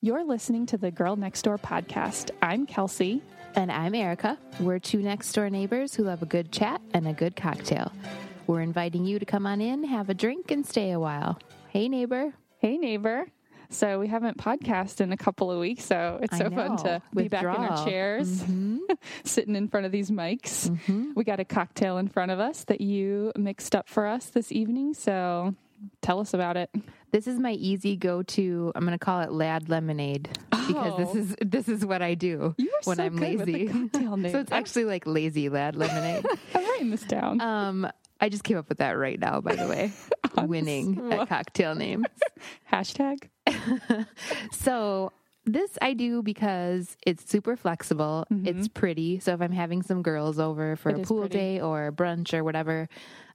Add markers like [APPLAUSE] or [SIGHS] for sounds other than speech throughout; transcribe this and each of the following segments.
You're listening to the Girl Next Door podcast. I'm Kelsey. And I'm Erica. We're two next door neighbors who love a good chat and a good cocktail. We're inviting you to come on in, have a drink, and stay a while. Hey, neighbor. Hey, neighbor. So we haven't podcast in a couple of weeks, so it's I so fun to be back in our chairs, [LAUGHS] mm-hmm. sitting in front of these mics. Mm-hmm. We got a cocktail in front of us that you mixed up for us this evening. So tell us about it. This is my easy go-to. I'm going to call it Ladd Lemonade because this Oh. is this is what I do when so I'm good with the lazy. [LAUGHS] so it's actually like lazy Ladd Lemonade. [LAUGHS] I'm writing this down. um, I just came up with that right now. By the way, [LAUGHS] winning at cocktail names. Hashtag. So this I do because it's super flexible. It's pretty. So if I'm having some girls over for Mm-hmm. It a pool pretty. day or brunch or whatever,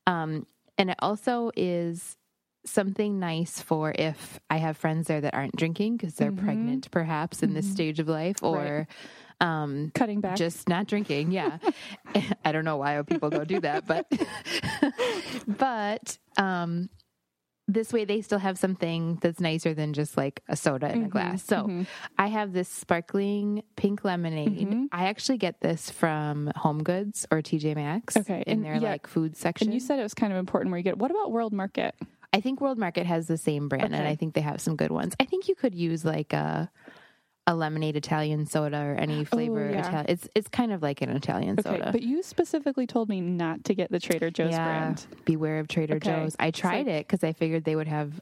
um, and it also is something nice for if I have friends there that aren't drinking because they're pregnant, perhaps in this stage of life, or um, Cutting back. just not drinking. Yeah. [LAUGHS] [LAUGHS] I don't know why people go do that, but [LAUGHS] but um this way they still have something that's nicer than just like a soda Mm-hmm. in a glass. So I have this sparkling pink lemonade. I actually get this from Home Goods or TJ Maxx Okay, in and their yeah, like food section. and you said it was kind of important where you get. What about World Market? I think World Market has the same brand and I think they have some good ones. I think you could use like a a lemonade Italian soda or any oh, flavor Oh, yeah. Italian. It's it's kind of like an Italian Okay, soda. but you specifically told me not to get the Trader Joe's brand. Beware of Trader Okay. Joe's. I tried it because I figured they would have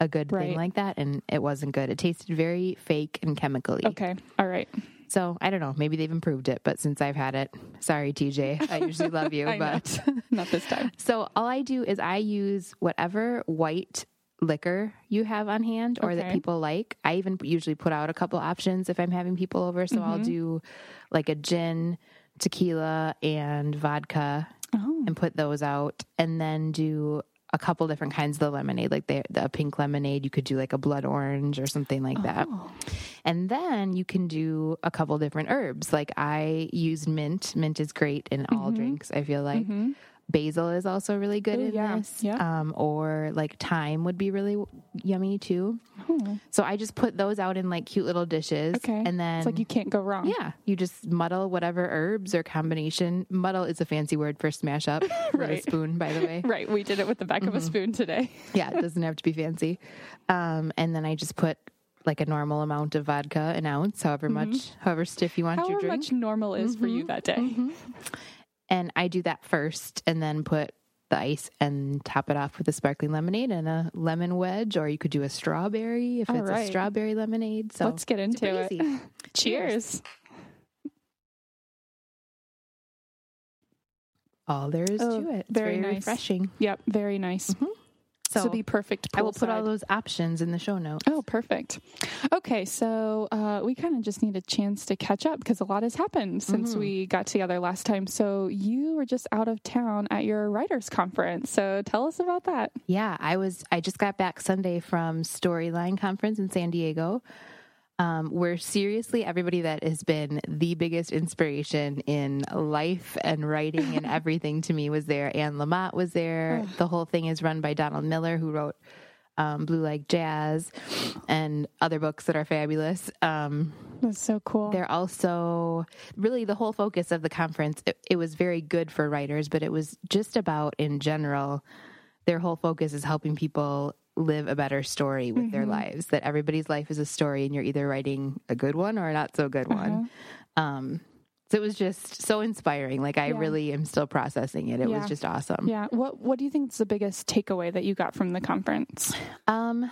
a good Right. thing like that, and it wasn't good. It tasted very fake and chemically. Okay, all right. So I don't know. Maybe they've improved it, but since I've had it, sorry, TJ. I usually love you, [LAUGHS] but [LAUGHS] Not this time. so all I do is I use whatever white liquor you have on hand or that people like. I even usually put out a couple options if I'm having people over. So Mm-hmm. I'll do like a gin, tequila, and vodka Oh, and put those out and then do a couple different kinds. Of the lemonade like the, the pink lemonade you could do like a blood orange or something like that. Oh. and then you can do a couple different herbs. Like i used mint. Mint is great in all mm-hmm. drinks i feel like mm-hmm. Basil is also really good Mm-hmm. Ooh, in yeah, this yeah. um, or like thyme would be really yummy too Oh. so i just put those out in like cute little dishes okay. and then it's like you can't go wrong. yeah, you just muddle whatever herbs or combination. Muddle is a fancy word for smash up [LAUGHS] with a Right. spoon, by the way. [LAUGHS] Right. We did it with the back Mm-hmm. of a spoon today. [LAUGHS] Yeah, it doesn't have to be fancy. Um, and then I just put like a normal amount of vodka, an ounce, however much, however stiff you want your Mm-hmm. However drink. much normal is for Mm-hmm. you that day. And I do that first, and then put the ice and top it off with a sparkling lemonade and a lemon wedge, or you could do a strawberry if All it's right. a strawberry lemonade. So Let's get into it. easy. [LAUGHS] Cheers. All there is Oh, to it. It's very very, nice. refreshing. Yep. Very nice. Mm-hmm. So be perfect. I will put all those options in the show notes. Oh, perfect. Okay, so uh, we kind of just need a chance to catch up because a lot has happened Mm-hmm. since we got together last time. So you were just out of town at your writers' conference. So tell us about that. Yeah, I was. I just got back Sunday from Storyline Conference in San Diego. Um, where seriously, everybody that has been the biggest inspiration in life and writing and [LAUGHS] everything to me was there. Anne Lamott was there. the whole thing is run by Donald Miller, who wrote um, Blue Like Jazz and other books that are fabulous. Um, That's so cool. they're also really the whole focus of the conference. It, it was very good for writers, but it was just about in general. Their whole focus is helping people live a better story with their lives. That everybody's life is a story, and you're either writing a good one or a not so good one. Um, so it was just so inspiring. Like I Yeah. really am still processing it. It Yeah. was just awesome. yeah. What What do you think is the biggest takeaway that you got from the conference? Um,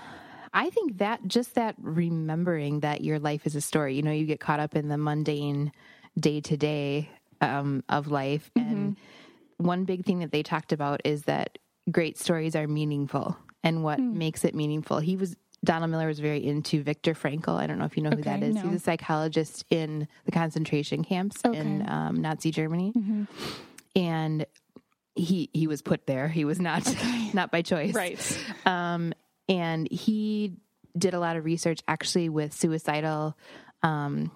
I think that just that remembering that your life is a story. You know, you get caught up in the mundane day to day um of life, and one big thing that they talked about is that great stories are meaningful, and what makes it meaningful. He was. Donald Miller was very into Viktor Frankl. I don't know if you know who that is. No. He's a psychologist in the concentration camps in Okay. Mm-hmm. um, Nazi Germany, and he he was put there. He was not [LAUGHS] not by choice, Right. um, and he did a lot of research actually with suicidal um,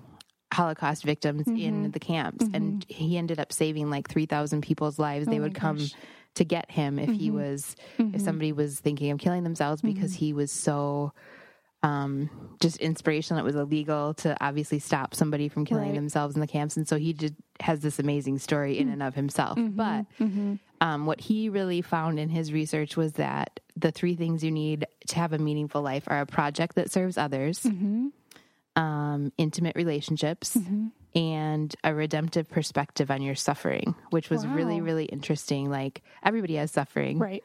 Holocaust victims Mm-hmm. in the camps, and he ended up saving like three thousand people's lives. they Oh my would come gosh. Mm-hmm. to get him if he was if somebody was thinking of killing themselves because he was so um, just inspirational. It was illegal to obviously stop somebody from killing Right. themselves in the camps, and so he just has this amazing story in and of himself. But um, what he really found in his research was that the three things you need to have a meaningful life are a project that serves others, um, intimate relationships, and a redemptive perspective on your suffering, which was really, Wow. really interesting. Like everybody has suffering, Right.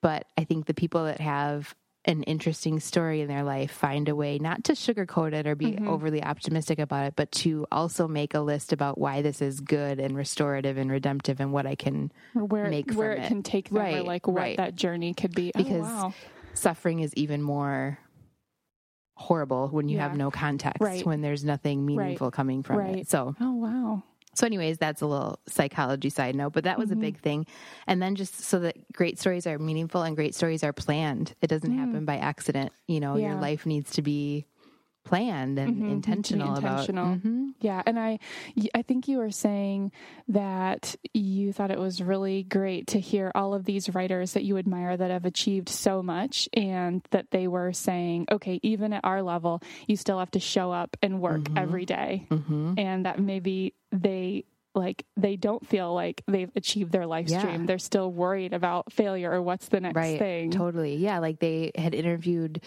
but I think the people that have an interesting story in their life find a way not to sugarcoat it or be Mm-hmm. overly optimistic about it, but to also make a list about why this is good and restorative and redemptive and what I can where make where from it it. can take them, or Right, like what right. that journey could be. because oh, wow. suffering is even more horrible when you have no context Right. when there's nothing meaningful coming from Right. it so Oh wow. so anyways that's a little psychology side note but that was Mm-hmm. a big thing and then just so that great stories are meaningful and great stories are planned it doesn't happen by accident you know your Mm. Life needs to be planned and Mhm, intentional, intentional. about Mhm. Yeah, and I, I think you were saying that you thought it was really great to hear all of these writers that you admire that have achieved so much, and that they were saying, okay, even at our level, you still have to show up and work Mm-hmm. every day. and that maybe they like they don't feel like they've achieved their life Yeah. stream. They're still worried about failure or what's the next right thing. totally yeah like they had interviewed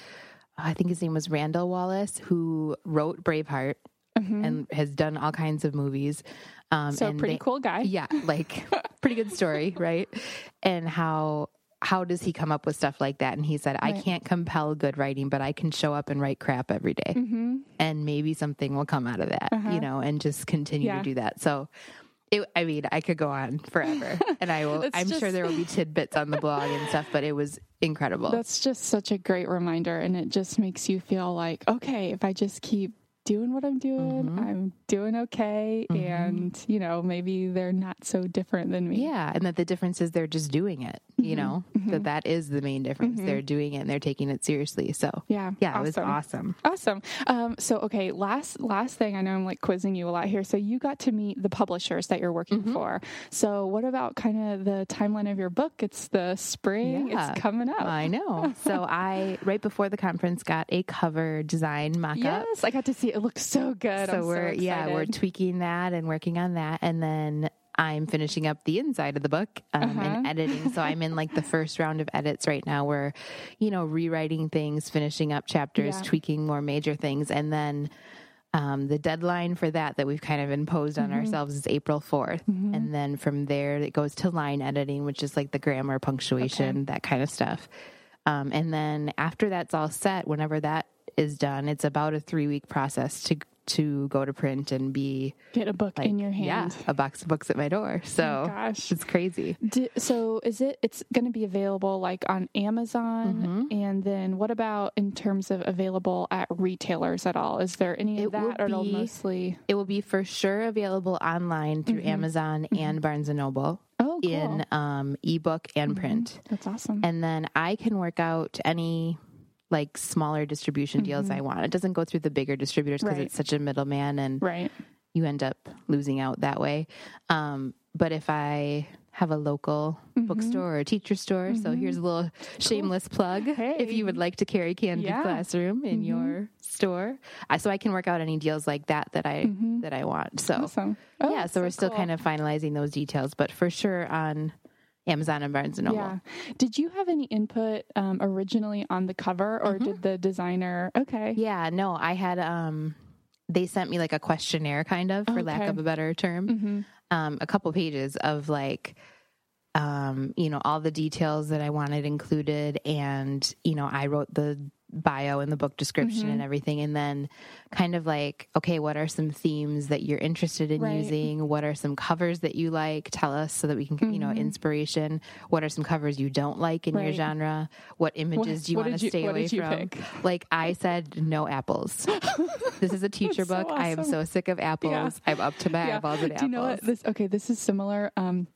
i think his name was randall wallace who wrote braveheart and has done all kinds of movies um Mm-hmm. So and pretty they- cool guy. yeah like [LAUGHS] pretty good story right and how how does he come up with stuff like that and he said i can't compel good writing but i can show up and write crap every day. Mm-hmm. and maybe something will come out of that you know and just continue Uh-huh. Yeah. to do that so it, I mean, I could go on forever, [LAUGHS] and I will. I'm sure there will be [LAUGHS] tidbits on the blog and stuff, but it was incredible. That's just such a great reminder, and it just makes you feel like, okay, if I just keep doing what I'm doing, Mm-hmm. I'm doing okay, and you know, maybe they're not so different than me. Yeah, and that the difference is they're just doing it. You Mm-hmm. know that that is the main difference. They're doing it and they're taking it seriously. So Yeah, yeah, it was awesome. Awesome. Um, so, okay, last last thing. I know I'm like quizzing you a lot here. So, you got to meet the publishers that you're working Mm-hmm. for. So, what about kind of the timeline of your book? It's the spring. Yeah. It's coming up. I know. So [LAUGHS] I right before the conference got a cover design mock up. yes, I got to see it. It looks so good. So I'm we're so yeah we're tweaking that and working on that, and then I'm finishing up the inside of the book um, Uh-huh. and editing. So I'm in like the first round of edits right now. We're you know rewriting things, finishing up chapters, Yeah. tweaking more major things, and then. Um, the deadline for that that we've kind of imposed on Mm-hmm. ourselves is April 4th. And then from there, it goes to line editing, which is like the grammar, punctuation, that kind of stuff. Um, and then after that's all set, whenever that is done, it's about a three week process to to go to print and be get a book like in your hand. yeah, a box of books at my door. So gosh. it's crazy. Di- so is it it's going to be available like on Amazon Mm-hmm. and then what about in terms of available at retailers at all? Is there any of It will that or it'll be- mostly It will be for sure available online through Amazon and Barnes and Noble Mm-hmm. Oh, cool. in um, ebook and print. That's awesome. And then I can work out any like smaller distribution deals I want. It doesn't go through the bigger distributors because Mm-hmm. Right. it's such a middleman and right. you end up losing out that way. Um, but if I have a local Mm-hmm. bookstore or a teacher store, so here's a little shameless plug. If you would like to carry Candid Yeah. Mm-hmm. Classroom in your store, I, so I can work out any deals like that that I that I want. So Awesome. Oh, yeah, so, we're still kind of finalizing those details, but for sure on Amazon and Barnes and Noble. Yeah. Did you have any input um, originally on the cover or did the designer? Okay. Mm-hmm. Yeah, no, I had um they sent me like a questionnaire kind of for lack of a better term. Mm-hmm. Um a couple pages of like um you know all the details that I wanted included and you know I wrote the bio and the book description Mm-hmm. and everything and then kind of like okay what are some themes that you're interested in Right. using what are some covers that you like tell us so that we can you know inspiration what are some covers you don't like in your Mm-hmm. Genre what images do you want to stay what away from pick? like I said, no apples. [LAUGHS] this is a teacher so book. I am so sick of apples. Yeah. I'm up to my eyeballs at Do you know what apples. this? Okay, this is similar. Um,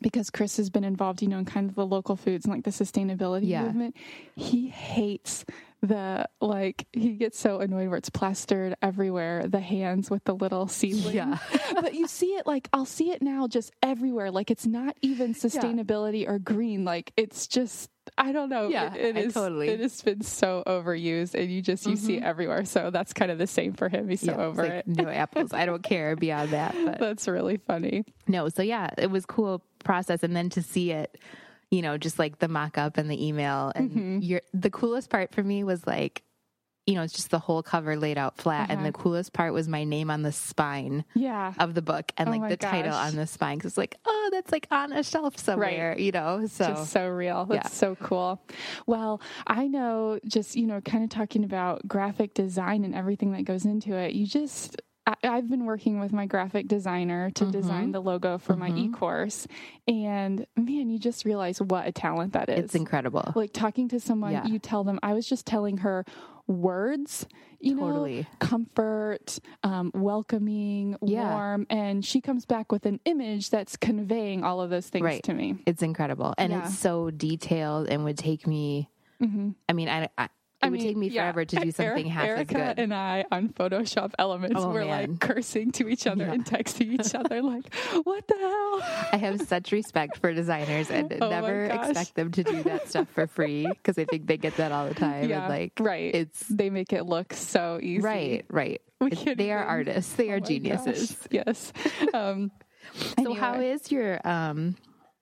because Chris has been involved, you know, in kind of the local foods and like the sustainability Yeah. movement. He hates the like he gets so annoyed where it's plastered everywhere the hands with the little seedling Yeah. [LAUGHS] but you see it like i'll see it now just everywhere like it's not even sustainability or green like it's just I don't know. Yeah, it, it is- totally- It has been so overused, and you just you see it everywhere. So that's kind of the same for him. He's so Yeah, over like, it. No [LAUGHS] apples. I don't care beyond that. But That's really funny. no, so yeah, it was cool process, and then to see it, you know, just like the mock up and the email, and Mm-hmm. your the coolest part for me was like. You know, it's just the whole cover laid out flat, and Uh-huh. the coolest part was my name on the spine Yeah. of the book, and Oh like the title on the spine. 'Cause it's like, oh, that's like on a shelf somewhere, you know. So just so real. That's yeah. so cool. Well, I know just, you know, kind of talking about graphic design and everything that goes into it, you just. I, I've been working with my graphic designer to Mm-hmm. design the logo for my e course. And man, you just realize what a talent that is. it's incredible. like talking to someone, Yeah. you tell them, I was just telling her words, you Totally. know, comfort, um, welcoming, Yeah. warm. And she comes back with an image that's conveying all of those things Right. to me. It's incredible, and Yeah. it's so detailed, and would take me. I mean, I, I it I would mean, take me yeah, forever to do something Eric- half Erica as good. and I on Photoshop Elements Oh, were man. like cursing to each other Yeah. and [LAUGHS] texting each other like, "What the hell?" I have such respect for designers [LAUGHS] and Oh never expect them to do that stuff for free because I think they get that all the time. Yeah, and like, right. It's They make it look so easy. right, right. We It's- can't they are artists. They Oh are geniuses. gosh. Yes. [LAUGHS] Um, So, how anyway. is your um?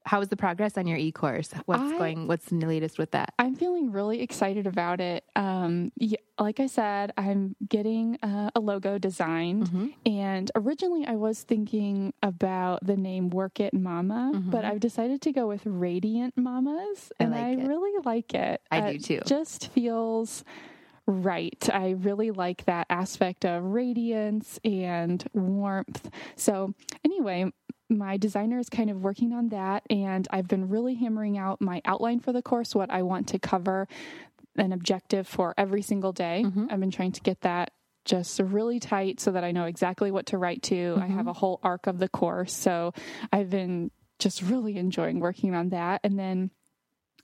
How is the progress on your e course? What's I- going? What's the latest with that? I'm feeling really excited about it. Um, yeah, like I said, I'm getting uh, a logo designed, Mm-hmm. and originally I was thinking about the name Work It Mama, but I've decided to go with Radiant Mamas, Mm-hmm. I and like I it. really like it. I Uh, do too. It just feels right. I really like that aspect of radiance and warmth. So, anyway, my designer is kind of working on that, and I've been really hammering out my outline for the course, what I want to cover, an objective for every single day. Mm-hmm. I've been trying to get that just really tight so that I know exactly what to write to. I Mm-hmm. have a whole arc of the course. So I've been just really enjoying working on that. And then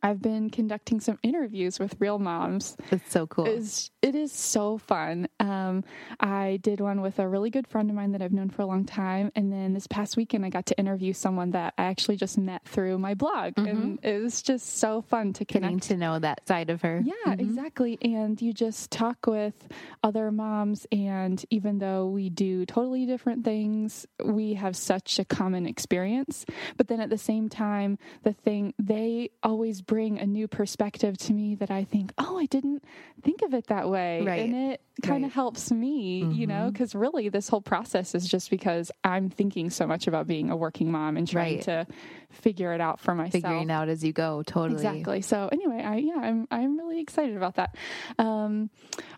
I've been conducting some interviews with real moms. It's so cool. It's, it is so fun. Um, I did one with a really good friend of mine that I've known for a long time. And then this past weekend, I got to interview someone that I actually just met through my blog. And it was just so fun to Getting connect to know that side of her. yeah, exactly. And you just talk with other moms, and even though we do totally different things, we have such a common experience. But then at the same time, the thing they always bring a new perspective to me that I think, oh, I didn't think of it that way. Right. And it kind of Right. helps me, you know, because really this whole process is just because I'm thinking so much about being a working mom and trying Right. to figure it out for myself. Figuring out as you go. Totally. Exactly. So anyway, I yeah, I'm I'm really excited about that. Um,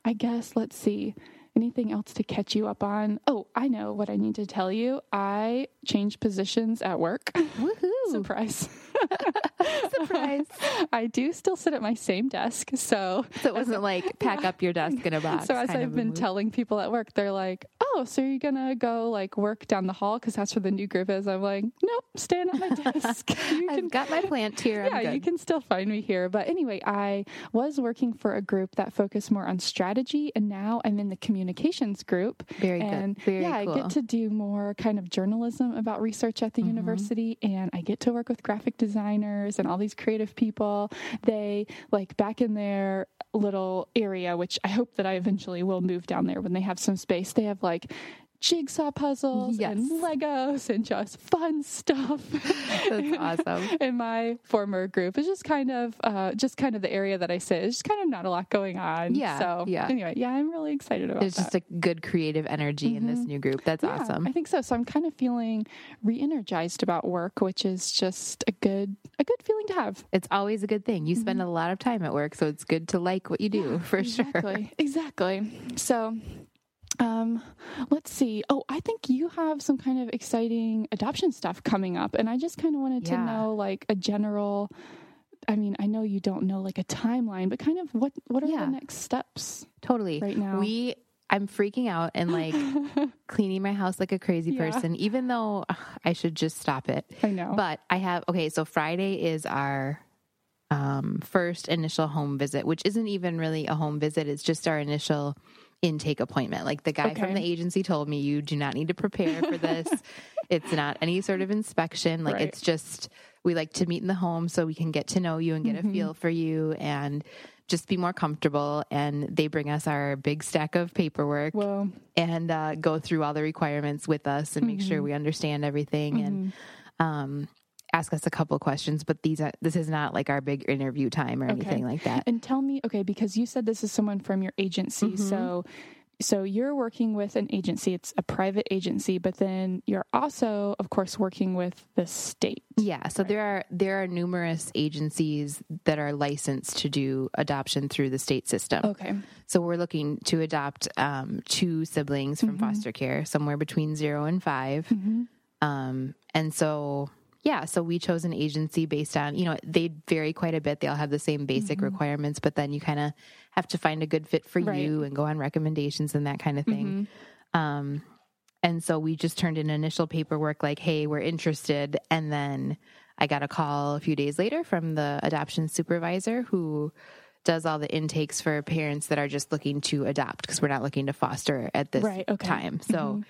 I guess let's see. Anything else to catch you up on? Oh, I know what I need to tell you. I changed positions at work. [LAUGHS] Woohoo. Surprise. [LAUGHS] Surprise. I do still sit at my same desk. So So it wasn't like [LAUGHS] pack up your desk in a box. so as I've been move. telling people at work, they're like, "Oh, so are you're gonna go like work down the hall because that's where the new group is?" I'm like, "Nope, staying at my [LAUGHS] desk. You I've got my plant here. I'm yeah, good. you can still find me here. But anyway, I was working for a group that focused more on strategy, and now I'm in the communications group. Very good. and Very yeah, cool. I get to do more kind of journalism about research at the Mm-hmm. university, and I get to work with graphic designers and all these creative people. They like back in their little area, which I hope that I eventually will move down there when they have some space. They have like jigsaw puzzles and Legos and just fun stuff. [LAUGHS] That's awesome. [LAUGHS] in my former group. It's just kind of uh, just kind of the area that I sit. It's just kind of not a lot going on. Yeah, So yeah. anyway, yeah, I'm really excited about There's that. just a good creative energy in this new group. That's Mm-hmm. Yeah, awesome. I think so. So I'm kind of feeling re-energized about work, which is just a good a good feeling to have. It's always a good thing. You spend a lot of time at work, so it's good to like what you do for sure. Exactly. Exactly. So um let's see. Oh, I think you have some kind of exciting adoption stuff coming up and I just kind of wanted to know like a general I mean, I know you don't know like a timeline, but kind of what what are Yeah. the next steps? Totally. Right now. We I'm freaking out and like [LAUGHS] cleaning my house like a crazy Yeah. person, even though ugh, I should just stop it. I know. But I have okay, so Friday is our um first initial home visit, which isn't even really a home visit, it's just our initial intake appointment. Like the guy from the agency told me you do not need to prepare for this. [LAUGHS] it's not any sort of inspection. Like Right. it's just we like to meet in the home so we can get to know you and get Mm-hmm. a feel for you and just be more comfortable. And they bring us our big stack of paperwork Well, and uh, go through all the requirements with us and make sure Mm-hmm. we understand everything and um, ask us a couple questions. But these are this is not like our big interview time or anything like that. And tell me, okay, because you said this is someone from your agency, Mm-hmm. so so you're working with an agency. It's a private agency, but then you're also, of course, working with the state. Yeah, so there are there are numerous agencies that are licensed to do adoption through the state system. Okay. So we're looking to adopt um, two siblings from foster care, somewhere between zero and 5 Um, and so yeah, so we chose an agency based on you know they vary quite a bit. They all have the same basic mm-hmm. requirements, but then you kind of have to find a good fit for Right. you and go on recommendations and that kind of thing. Mm-hmm. Um, and so we just turned in initial paperwork like, hey, we're interested. And then I got a call a few days later from the adoption supervisor who does all the intakes for parents that are just looking to adopt because we're not looking to foster at this Right, okay. time. So mm-hmm.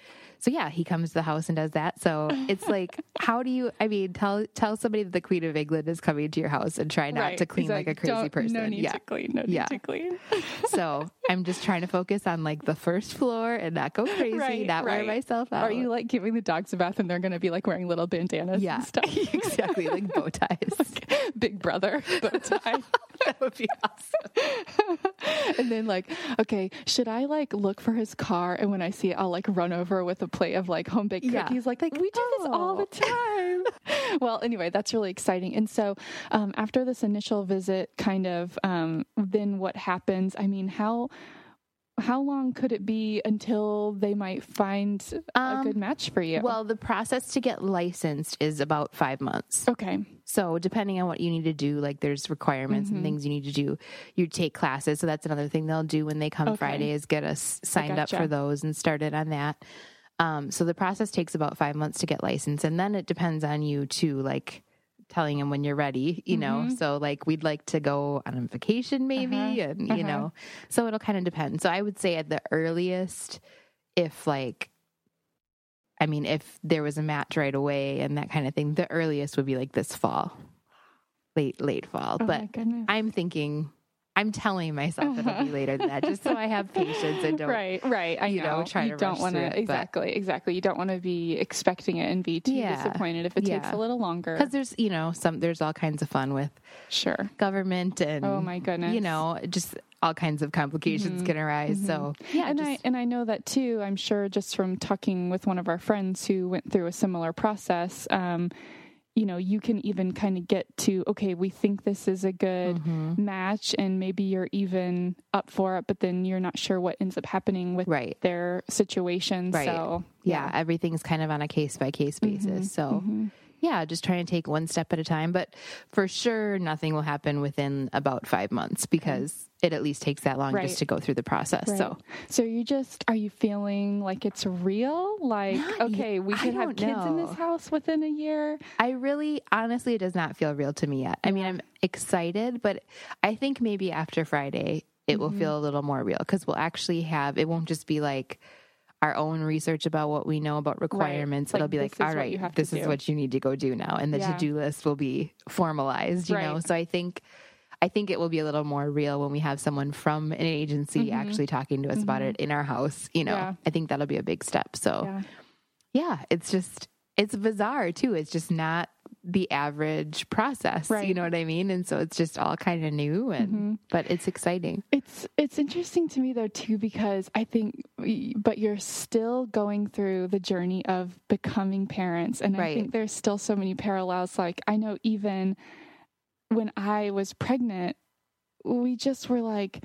So yeah, he comes to the house and does that. So [LAUGHS] it's like, how do you? I mean, tell tell somebody that the Queen of England is coming to your house and try not Right. to clean He's like, a crazy "Don't- person. No need yeah. to clean. No need Yeah. to clean. [LAUGHS] So I'm just trying to focus on like the first floor and not go crazy, Right, not wear myself out. Are you like giving the dogs a bath and they're going to be like wearing little bandanas Yeah, and [LAUGHS] stuff? exactly like bow ties. Big brother bow tie. [LAUGHS] that would be awesome. [LAUGHS] and then like, okay, should I like look for his car? And when I see it, I'll like run over with a plate of like home baked Yeah. cookies. Like, like we do this all the time. [LAUGHS] well, anyway, that's really exciting. And so, um, after this initial visit, kind of, um, then what happens? I mean, how how long could it be until they might find a Um, good match for you? Well, the process to get licensed is about five months. okay, So, depending on what you need to do, like there's requirements Mm-hmm. and things you need to do, you take classes. So, that's another thing they'll do when they come Okay. Friday is get us signed up for those and started on that. Um, so, the process takes about five months to get licensed. And then it depends on you too, like telling him when you're ready, you know. Mm-hmm. So, like, we'd like to go on a vacation maybe, Uh-huh. and, you Uh-huh. know, so it'll kind of depend. So, I would say at the earliest, if like, I mean, if there was a match right away and that kind of thing, the earliest would be like this fall, late late fall. Oh but. I'm thinking, I'm telling myself it'll be [LAUGHS] later than that, just so I have patience and don't. right, right. I you know, know. try you to don't want to but- exactly, exactly. You don't want to be expecting it and be too Yeah, disappointed if it takes a little longer. Because there's, you know, some there's all kinds of fun with Sure. government and Oh my goodness. you know, just all kinds of complications can arise. So yeah, and just, I and I know that too. I'm sure just from talking with one of our friends who went through a similar process. Um, you know, you can even kind of get to okay, we think this is a good Mm-hmm. match, and maybe you're even up for it, but then you're not sure what ends up happening with Right. their situation. Right. So yeah, everything's kind of on a case by case Mm-hmm. basis. So yeah, just trying to take one step at a time. But for sure, nothing will happen within about five months because it at least takes that long Right. just to go through the process. Right. So so you just are you feeling like it's real? Like Not okay, we. Could have kids in this house within a year. I really, honestly, it does not feel real to me yet. I mean, I'm excited, but I think maybe after Friday, it will Mm-hmm. feel a little more real because we'll actually have, it won't just be like, our own research about what we know about requirements. Like, It'll be like, all right, you have to this is do. what you need to go do now, and the Yeah. to do list will be formalized. You know, so I think, I think it will be a little more real when we have someone from an agency actually talking to us about it in our house. You know, Mm-hmm. Yeah. I think that'll be a big step. So Yeah. yeah, it's just it's bizarre too. It's just not the average process. Right. You know what I mean? And so it's just all kind of new and mm-hmm. but it's exciting. It's it's interesting to me though too because I think but you're still going through the journey of becoming parents and I think there's still so many parallels like I know even when I was pregnant we just were like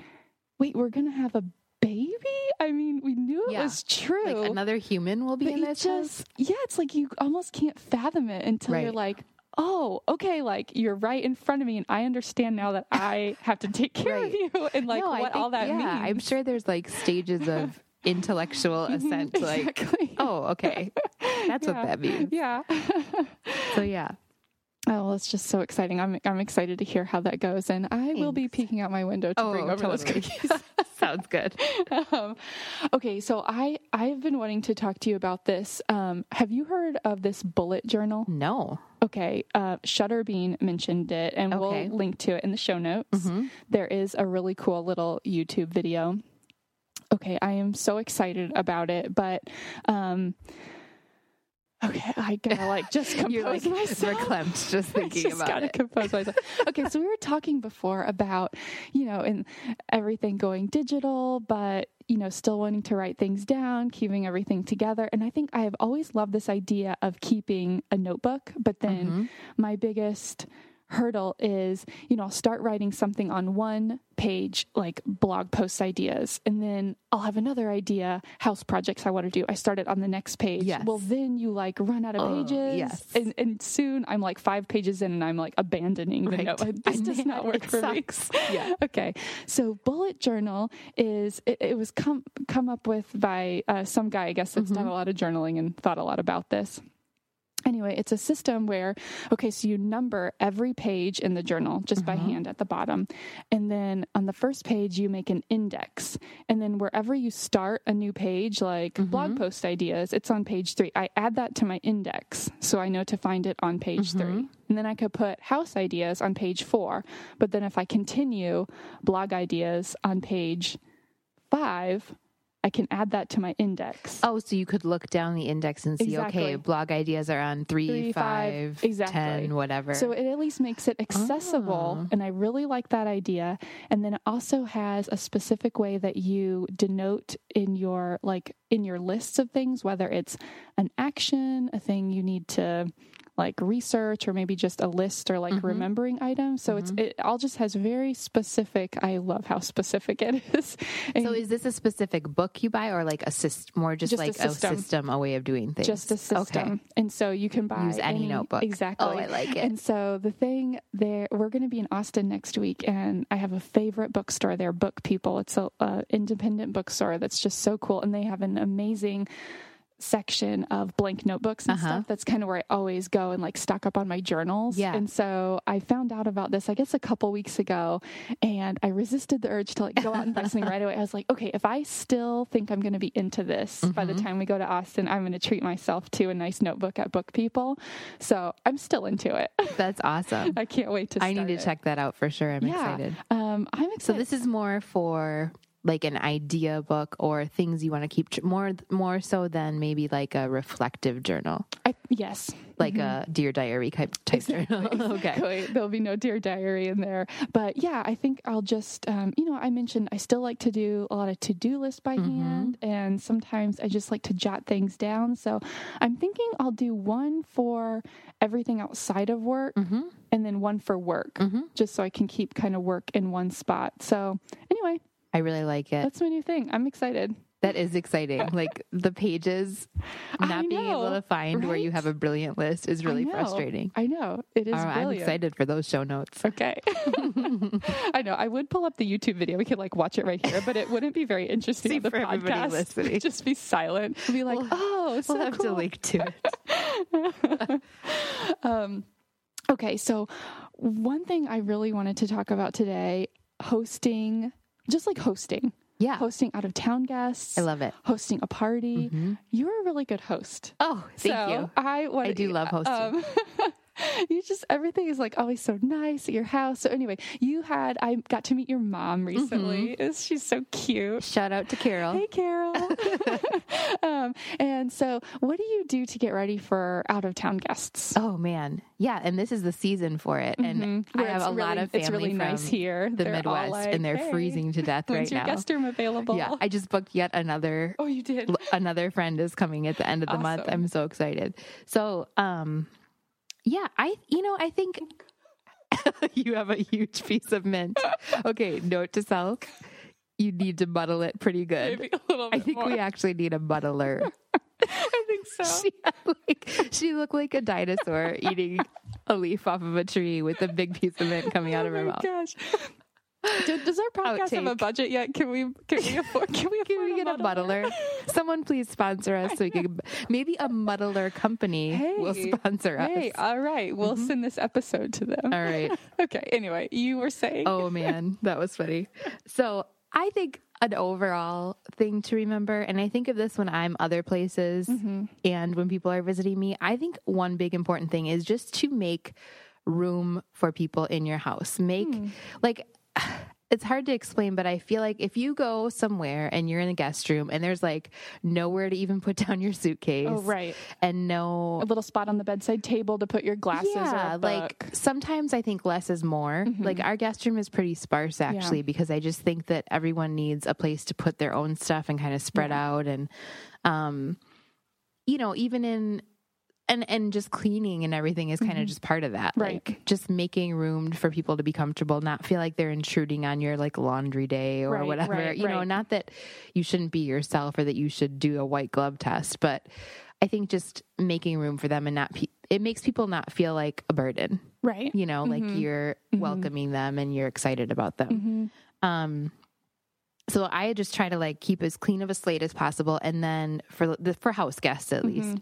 wait we're going to have a baby? I mean, we knew it Yeah. was true. Like another human will be in this just house. yeah, it's like you almost can't fathom it until you're like Oh, okay. Like you're right in front of me, and I understand now that I [LAUGHS] have to take care of you, and like No, what think- all that yeah, means. I'm sure there's like stages of [LAUGHS] intellectual mhm, assent. Like, Exactly. oh, okay, [LAUGHS] that's what that means. Yeah. So yeah, Oh, it's just so exciting. I'm I'm excited to hear how that goes, and I will be peeking out my window to Oh, bring over those cookies. [LAUGHS] Sounds good. [LAUGHS] um, okay, so I I've been wanting to talk to you about this. Um, have you heard of this bullet journal? No. Okay, uh, Shutterbean mentioned it, and Okay. we'll link to it in the show notes. There is a really cool little YouTube video. Okay, I am so excited about it, but um, okay, I gotta like just compose [LAUGHS] You're like myself. verklempt just [LAUGHS] thinking I just about gotta it. compose myself. Okay, so we were talking before about, you know, and everything going digital, but you know, still wanting to write things down, keeping everything together. And I think I have always loved this idea of keeping a notebook, but then Mm-hmm. my biggest hurdle is, you know, I'll start writing something on one page, like blog post ideas, and then I'll have another idea, house projects I want to do. I start it on the next page. Yes. Well, then you like run out of Oh, pages. yes. And, and soon I'm like five pages in and I'm like abandoning the Right. note. Like, I This does not work for sucks. me. [LAUGHS] Yeah. Okay. So bullet journal is it, it was come come up with by uh, some guy I guess that's Mm-hmm. done a lot of journaling and thought a lot about this. Anyway, it's a system where, okay, so you number every page in the journal just by Mm-hmm. hand at the bottom. And then on the first page, you make an index. And then wherever you start a new page, like Mm-hmm. blog post ideas, it's on page three. I add that to my index so I know to find it on page Mm-hmm. three. And then I could put house ideas on page four. But then if I continue blog ideas on page five, I can add that to my index. Oh, so you could look down the index and see, Exactly. okay, blog ideas are on three, Three, five, five, exactly. ten, whatever. So it at least makes it accessible, Oh. and I really like that idea. And then it also has a specific way that you denote in your like in your lists of things, whether it's an action, a thing you need to like research, or maybe just a list or like Mm-hmm. remembering items. So it's it all just has very specific. I love how specific it [LAUGHS] is. And So is this a specific book you buy or like a system, more just, Just a like system. a system, a way of doing things? just a system. Okay. And so you can buy Use any notebook. Exactly. Oh, I like it. And so the thing there, we're going to be in Austin next week, and I have a favorite bookstore there, Book People. It's a, a independent bookstore that's just so cool, and they have an amazing section of blank notebooks and Uh-huh. stuff. That's kind of where I always go and like stock up on my journals. Yeah. And so I found out about this, I guess, a couple weeks ago, and I resisted the urge to like go out and buy something right away. I was like, okay, if I still think I'm going to be into this by Mm-hmm. the time we go to Austin, I'm going to treat myself to a nice notebook at Book People. So I'm still into it. [LAUGHS] That's awesome. I can't wait to. I need to it. check that out for sure. I'm Yeah. excited. Um, I'm So this is more for like an idea book or things you want to keep tr- more more so than maybe like a reflective journal, I, yes. like a dear diary type, type journal. [LAUGHS] okay. Exactly. There'll be no dear diary in there. But yeah, I think I'll just, um, you know, I mentioned I still like to do a lot of to do lists by Mm-hmm. hand, and sometimes I just like to jot things down. So I'm thinking I'll do one for everything outside of work Mm-hmm. and then one for work, just so I can keep kind of work in one spot. So anyway, I really like it. that's my new thing. I'm excited. That is exciting. [LAUGHS] Like the pages I not being able to find where you have a brilliant list is really know. frustrating. I know. It is Oh, I'm excited for those show notes. Okay. [LAUGHS] I know. I would pull up the YouTube video. We could like watch it right here, but it wouldn't be very interesting See the for everybody podcast. listening. [LAUGHS] Just be silent. We'd be like, We'll- oh, so We'll have cool. to link to it. Um, okay, so one thing I really wanted to talk about today, hosting, just like hosting, Yeah. hosting out of town guests. I love it. hosting a party. You're a really good host. Oh, thank so you. I want. I do love hosting. Um, [LAUGHS] [LAUGHS] you just everything is like always so nice at your house. So anyway, you had I got to meet your mom recently. Mm-hmm. She's so cute. Shout out to Carol. Hey, Carol. [LAUGHS] [LAUGHS] um, and so, what do you do to get ready for out of town guests? Oh man, yeah, and this is the season for it, and Mhm. I have a lot of family It's really from nice here. the They're Midwest, like, and they're "Hey, freezing to death right your now. guest room available? Yeah, I just booked yet another oh, you did. another friend is coming at the end of the month. I'm so excited. So, um, yeah, I, you know, I think [LAUGHS] you have a huge piece of mint. Okay, note to self: you need to muddle it pretty good. Maybe a little bit I think more. we actually need a muddler. [LAUGHS] I think so. [LAUGHS] she like she looked like a dinosaur eating a leaf off of a tree with a big piece of mint coming oh out oh of her mouth. gosh. Does our podcast have a budget yet? Can we can we afford can we afford [LAUGHS] Can we get a muddler? muddler? Someone please sponsor us so we can maybe a muddler company will sponsor us. Hey, all right, we'll send this episode to them. All right. [LAUGHS] Okay. Anyway, you were saying. Oh man, that was funny. So I think an overall thing to remember, and I think of this when I'm other places Mm-hmm. and when people are visiting me, I think one big important thing is just to make room for people in your house. Make Hmm. like it's hard to explain, but I feel like if you go somewhere and you're in a guest room and there's like nowhere to even put [LAUGHS] down your suitcase, Oh, right. and no A little spot on the bedside table to put your glasses or yeah, like. Mm-hmm. sometimes I think less is more. Like our guest room is pretty sparse actually because I just think that everyone needs a place to put their own stuff and kind of spread out and um you know, even in and and just cleaning and everything is kind of just part of that. Mm-hmm. Right. Like just making room for people to be comfortable, not feel like they're intruding on your like laundry day or Right, whatever. right, you know, not that you shouldn't be yourself or that you should do a white glove test, but I think just making room for them and not pe- it makes people not feel like a burden. right. You know, like you're welcoming them and you're excited about them. Um so I just try to like keep as clean of a slate as possible and then for the for house guests at least.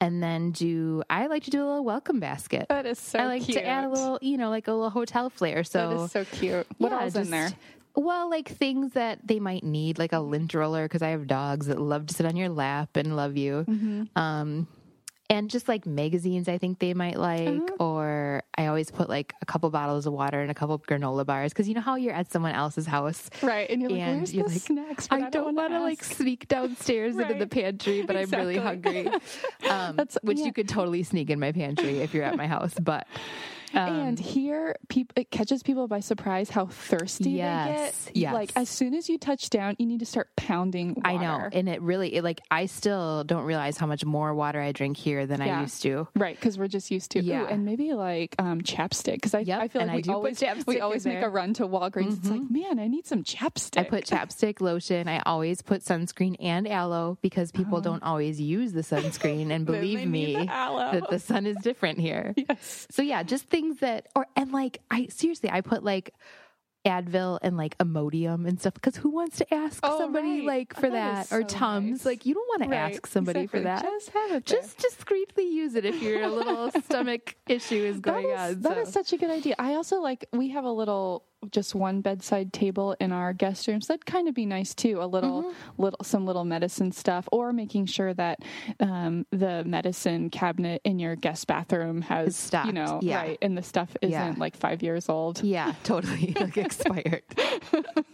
And then do I like to do a little welcome basket. That is so cute. I like cute. to add a little, you know, like a little hotel flair. So That is so cute. What yeah, else in there? Well, like things that they might need, like a lint roller, because I have dogs that love to sit on your lap and love you. Mm-hmm. Um, and just like magazines, I think they might like. Uh-huh. Or I always put like a couple bottles of water and a couple granola bars because you know how you're at someone else's house. Right. And you're like, And you're the like, snacks? But I don't want to like sneak downstairs into the pantry, but I'm really hungry. [LAUGHS] Um, That's- which yeah. you could totally sneak in my pantry if you're at my house. But um, and here, peop it catches people by surprise how thirsty Yes, they get. yes. Like as soon as you touch down, you need to start pounding. Water. I know, and it really it, like I still don't realize how much more water I drink here than Yeah. I used to. Right, because we're just used to. Yeah. Ooh, and maybe like um, chapstick. Because I, Yep, I feel like I we do put always we always make a run to Walgreens. It's like, man, I need some chapstick. I put chapstick, lotion. I always put sunscreen and aloe because people don't always use the sunscreen. And. [LAUGHS] Believe me, the that the sun is different here. [LAUGHS] yes. So yeah, just things that, or and like I seriously, I put like Advil and like Imodium and stuff because who wants to ask Oh, somebody right. like oh, for That that, or so Tums? nice. Like you don't want to ask somebody exactly. for that. Just have it there. just discreetly use it if your little [LAUGHS] stomach issue is going is, on. that so. is such a good idea. I also like we have a little just one bedside table in our guest rooms that'd kind of be nice too. A little Mm-hmm. little some little medicine stuff or making sure that um, the medicine cabinet in your guest bathroom has stocked, you know yeah. right and the stuff isn't Yeah. like five years old. Yeah, totally. [LAUGHS] like expired. [LAUGHS]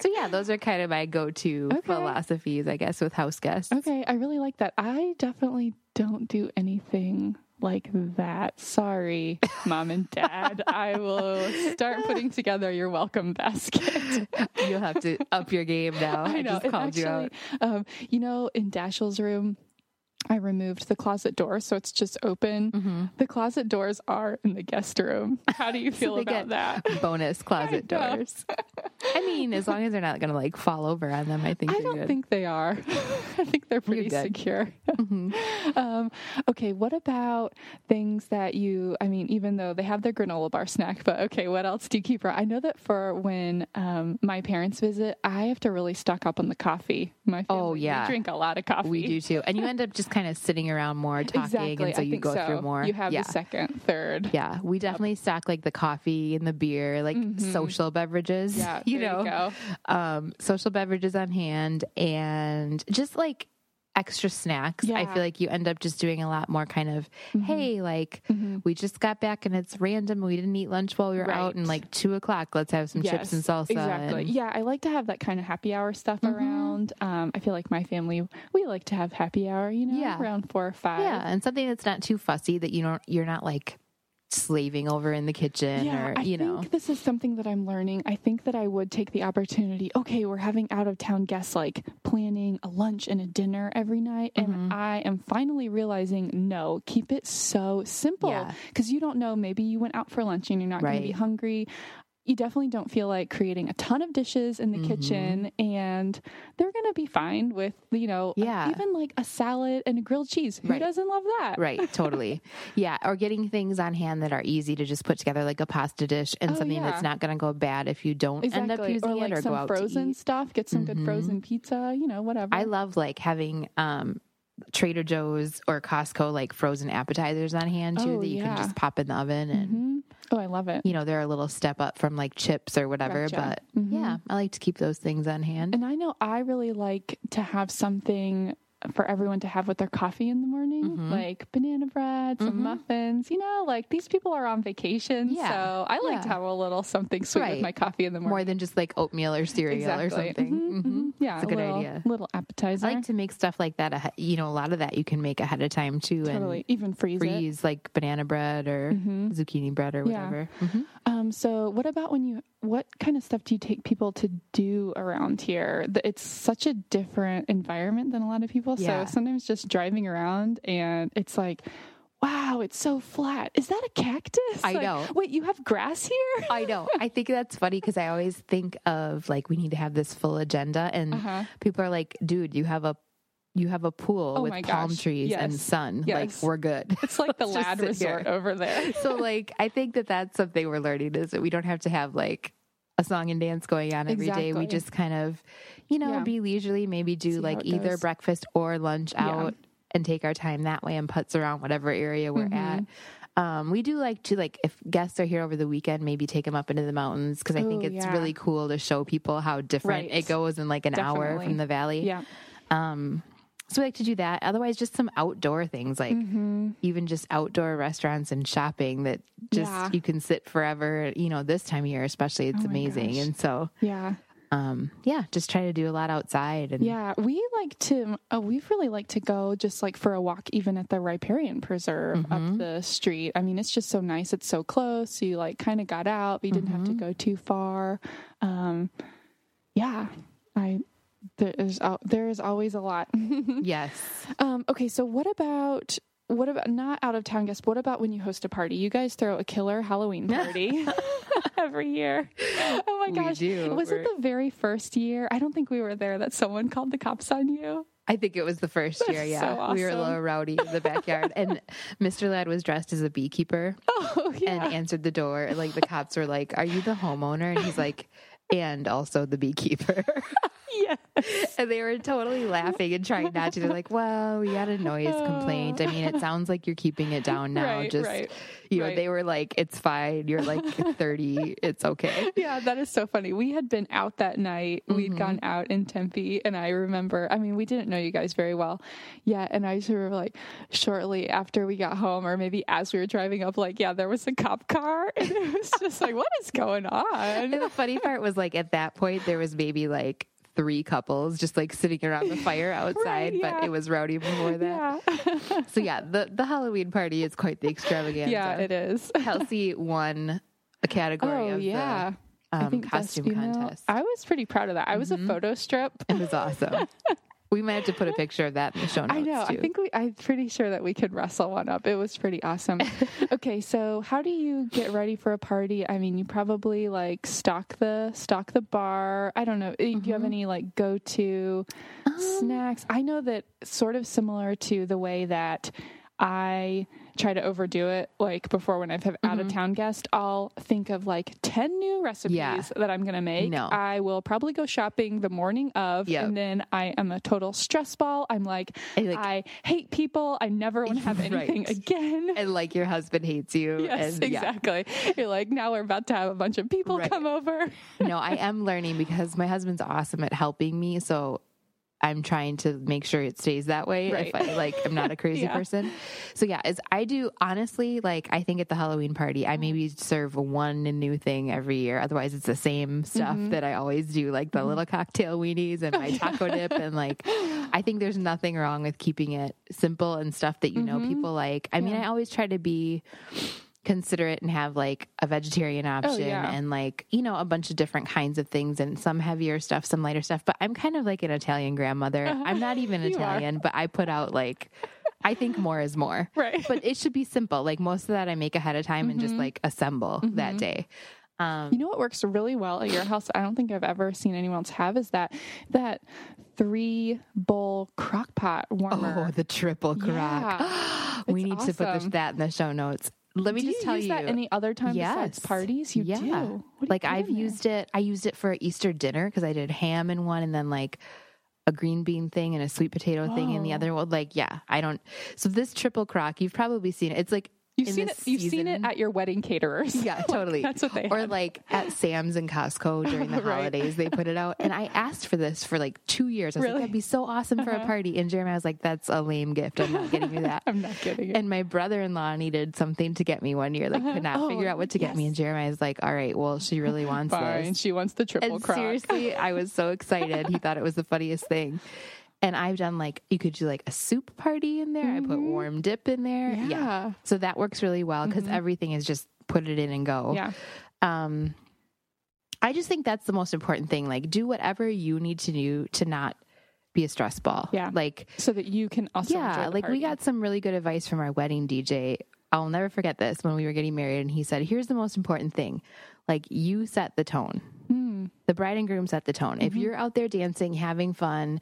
so yeah, those are kind of my go-to Okay. philosophies, I guess, with house guests. Okay, I really like that. I definitely don't do anything like that. Sorry, mom and dad. I will start putting together your welcome basket. You'll have to up your game now. [LAUGHS] I, I know. just and called you out. actually, Um, you know, in Dashiell's room, I removed the closet door, so it's just open. Mm-hmm. The closet doors are in the guest room. [LAUGHS] How do you feel they about get that? [LAUGHS] Bonus closet I doors. [LAUGHS] I mean, as long as they're not going to like fall over on them, I think I don't good. think they are. I think they're pretty secure. Mm-hmm. um, okay, what about things that you? I mean, even though they have their granola bar snack, but okay, what else do you keep? I know that for when um, my parents visit, I have to really stock up on the coffee. My family, Oh, we yeah. drink a lot of coffee. we do too, and you end up just kind of sitting around more, talking, exactly. and so I you go so. through more. You have yeah. the second, third. Yeah, we definitely stack like the coffee and the beer, like social beverages. Mm-hmm. Yeah, [LAUGHS] you there know, you go. um, social beverages on hand, and just like extra snacks. I Yeah. Mm-hmm. feel like you end up just doing a lot more kind of, hey, like we just got back and it's random. We didn't eat lunch while we were out, and like two o'clock, let's have some chips and salsa. Exactly. and- Yeah, I like to have that kind of happy hour stuff Mm-hmm. around. Um, I feel like my family we like to have happy hour. You know, Yeah. around four or five. yeah, and something that's not too fussy that you don't, you're not like slaving over in the kitchen Yeah, or I you think know. this is something that I'm learning. I think that I would take the opportunity. Okay, we're having out of town guests, like planning a lunch and a dinner every night, Mm-hmm. and I am finally realizing no, keep it so simple Yeah. because you don't know. Maybe you went out for lunch and you're not going to be hungry. You definitely don't feel like creating a ton of dishes in the Mhm. kitchen and they're going to be fine with, you know, Yeah. even like a salad and a grilled cheese. Who Right. doesn't love that? Right, totally. [LAUGHS] yeah, or getting things on hand that are easy to just put together, like a pasta dish, and Oh, something yeah. that's not going to go bad if you don't end up using or like it or some go out frozen to eat. stuff, get some good Mhm. frozen pizza, you know, whatever. I love like having um, Trader Joe's or Costco like frozen appetizers on hand too Oh, that you yeah. can just pop in the oven and. Mhm. Oh, I love it. You know, they're a little step up from like chips or whatever, Gotcha. but Mhm. yeah, I like to keep those things on hand. And I know I really like to have something for everyone to have with their coffee in the morning, Mhm. like banana bread, some Mhm. muffins. You know, like these people are on vacation, Yeah. so I like to have a little something sweet Right. with my coffee in the morning. More than just like oatmeal or cereal or exactly. something. Mhm, Mhm. mhm. Yeah, It's a good little, idea. Little appetizer. I like to make stuff like that. You know, a lot of that you can make ahead of time too, totally and even freeze, it. freeze like banana bread or Mhm. zucchini bread or Yeah. whatever. Mhm. Um, so what about when you? What kind of stuff do you take people to do around here? It's such a different environment than a lot of people. Yeah. So sometimes just driving around and it's like, wow, it's so flat. Is that a cactus? I Like, know. Wait, you have grass here? [LAUGHS] I know. I think that's funny because I always think of like we need to have this full agenda, and Uh-huh. people are like, "Dude, you have a you have a pool Oh with palm gosh. trees and Yes. sun. Like we're good." [LAUGHS] It's like [LAUGHS] the Ladd resort here. over there. [LAUGHS] so like I think that that's something we're learning is that we don't have to have like a song and dance going on every day. We just kind of, you know, Yeah. be leisurely, maybe do See like either goes. breakfast or lunch Yeah. out and take our time that way and putz around whatever area we're at. Mm-hmm. Um, we do like to like if guests are here over the weekend, maybe take them up into the mountains because I think it's yeah. really cool to show people how different Right. it goes in like an hour from the valley. Yeah. Um, so we like to do that. Otherwise, just some outdoor things like Mm-hmm. even just outdoor restaurants and shopping that just Yeah. you can sit forever. You know, this time of year especially, it's Oh amazing. gosh. And so, Yeah. um, yeah, just try to do a lot outside. And Yeah, we like to. Uh, we've really like to go just like for a walk, even at the Riparian Preserve Mm-hmm. up the street. I mean, it's just so nice. It's so close. So you like kind of got out, but you didn't have to Mm-hmm. go too far. Um, yeah, I there is there is always a lot. [LAUGHS] yes, um, okay, so what about? What about not out of town guests? What about when you host a party? You guys throw a killer Halloween [LAUGHS] party [LAUGHS] every year. Oh my We gosh. do. Was it We're- the very first year? I don't think we were there that someone called the cops on you. I think it was the first year. That's Yeah, so we were a little rowdy in the backyard, and Mr. Ladd was dressed as a beekeeper Oh, yeah. and answered the door. Like the cops were like, "Are you the homeowner?" And he's like, "And also the beekeeper." [LAUGHS] yes. And they were totally laughing and trying not to. They're like, "Well, we had a noise complaint. I mean, it sounds like you're keeping it down now. Right, Just right, you know." right. They were like, "It's fine. You're like [LAUGHS] 30. It's okay." Yeah, that is so funny. We had been out that night. We'd Mm-hmm. gone out in Tempe, and I remember. I mean, we didn't know you guys very well yet, and I just remember like shortly after we got home, or maybe as we were driving up, like, yeah, there was a cop car, [LAUGHS] and it was just like, what is going on? And the funny part was like at that point there was maybe like three couples just like sitting around the fire [LAUGHS] outside, yeah. but it was rowdy before [LAUGHS] that. Yeah, So yeah, the the Halloween party is quite the extravaganza. yeah, it is. [LAUGHS] Kelsey won a category Oh of yeah. the um, I think costume female- contest. I was pretty proud of that. I was Mm-hmm. a photo strip. It was awesome. We might have to put a picture of that in the show notes I know. too. I think we. I'm pretty sure that we could wrestle one up. It was pretty awesome. [LAUGHS] okay, so how do you get ready for a party? I mean, you probably like stock the stock the bar. I don't know. Do you Mm-hmm. have any like go to Um, snacks? I know that sort of similar to the way that. I try to overdo it. Like before, when I've have out of town guest, I'll think of like ten new recipes Mm-hmm. Yeah. that I'm gonna make. No. I will probably go shopping the morning of, Yep. and then I am a total stress ball. I'm like, like- I hate people. I never want to have [LAUGHS] anything Right. again. and like your husband hates you. [LAUGHS] yes, and, yeah. exactly. You're like, now we're about to have a bunch of people Right. come over. no, I am learning because my husband's awesome at helping me. So I'm trying to make sure it stays that way. Right. If I like, I'm not a [LAUGHS] crazy Yeah. person. So yeah, as I do, honestly, like I think at the Halloween party, I maybe serve one new thing every year. Otherwise, it's the same stuff Mm-hmm. that I always do, like the little cocktail weenies and my taco [LAUGHS] dip. And like, I think there's nothing wrong with keeping it simple and stuff that you know people like. I mean, Mm-hmm. Yeah. I always try to be considerate and have like a vegetarian option Oh, yeah. and like you know a bunch of different kinds of things and some heavier stuff some lighter stuff but i'm kind of like an italian grandmother i'm not even [LAUGHS] italian but i put out like i think more is more [LAUGHS] Right. but it should be simple like most of that i make ahead of time and just Mm-hmm. like assemble that day Um, You know what works really well at your house? I don't think I've ever seen anyone else have is that that three bowl crock pot warmer. oh, the triple crock. [GASPS] we It's need to put this, that in the show notes. Let me do just you tell use you. that any other time besides Yes. parties? You yeah. do. What Like I've there? used it. I used it for Easter dinner because I did ham in one and then like a green bean thing and a sweet potato thing in the Oh. other one. Like, yeah, I don't. So this triple crock, you've probably seen it. It's like You've seen it. You've seen it at your wedding caterers. Yeah, [LAUGHS] Like, totally. that's what they or had. like at Sam's and Costco during the [LAUGHS] Right. holidays, they put it out. And I asked for this for like two years. I was Really? like, that'd be so awesome for a uh-huh. party. And Jeremiah was like, that's a lame gift. I'm not getting you that. [LAUGHS] I'm not getting you. And my brother in law needed something to get me one year, like could uh-huh. not Oh, figure out what to get me. yes. And Jeremiah's like, all right, well, she really wants Fine. this. She wants the triple And crock. seriously, I was so excited. He thought it was the funniest thing. And I've done like you could do like a soup party in there. I put warm dip in there. Mm-hmm. Yeah. Mm-hmm. So that works really well because everything is just put it in and go. Yeah. Um I just think that's the most important thing. Like do whatever you need to do to not be a stress ball. Yeah. Like So that you can also yeah, like we got some really good advice from our wedding DJ. I'll never forget this when we were getting married, and he said, "Here's the most important thing: like you set the tone. Hmm. The bride and groom set the tone. Mm-hmm. If you're out there dancing, having fun,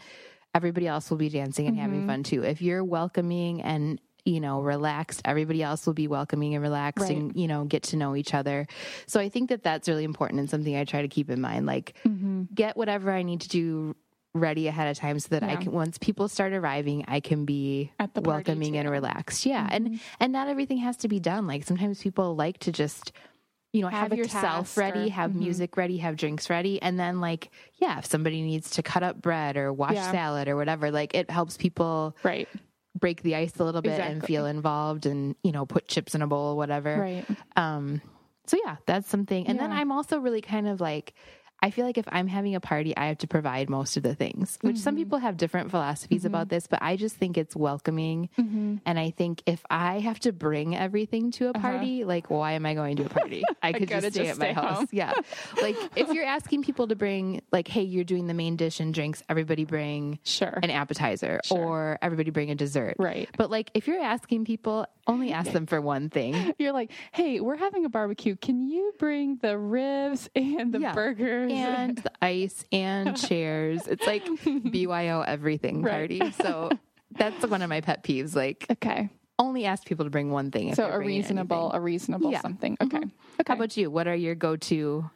everybody else will be dancing and Mm-hmm. having fun too. If you're welcoming and you know relaxed, everybody else will be welcoming and relaxed, and you know get to know each other. So I think that that's really important and something I try to keep in mind. Like Mm-hmm. get whatever I need to do ready ahead of time so that I can once people start arriving I can be At the party, welcoming and relaxed. Yeah. Mm-hmm. And and not everything has to be done. Like sometimes people like to just you know, have, Have yourself ready, or- have Mhm. music ready, have drinks ready, and then like, yeah, if somebody needs to cut up bread or wash Yeah. salad or whatever, like it helps people right. break the ice a little bit and feel involved and, you know, put chips in a bowl, whatever. Right. Um, so yeah, that's something. And then I'm also really kind of like, I feel like if I'm having a party, I have to provide most of the things, which some Mm-hmm. people have different philosophies about this, but I just think it's welcoming. Mm-hmm. And I think if I have to bring everything to a party, like, why am I going to a party? [LAUGHS] I could Uh-huh. just stay just at my stay house. Yeah. Like, if you're asking people to bring, like, hey, you're doing the main dish and drinks, everybody bring Sure. an appetizer Sure. or everybody bring a dessert. Right. But like, if you're asking people, only ask them for one thing. [LAUGHS] You're like, hey, we're having a barbecue. Can you bring the ribs and the Yeah. burgers and the [LAUGHS] ice and chairs. It's like BYO everything Right. party. [LAUGHS] So that's one of my pet peeves. Like okay, only ask people to bring one thing. If so a reasonable, anything. a reasonable Yeah. something. Okay, okay. How about you? What are your go-to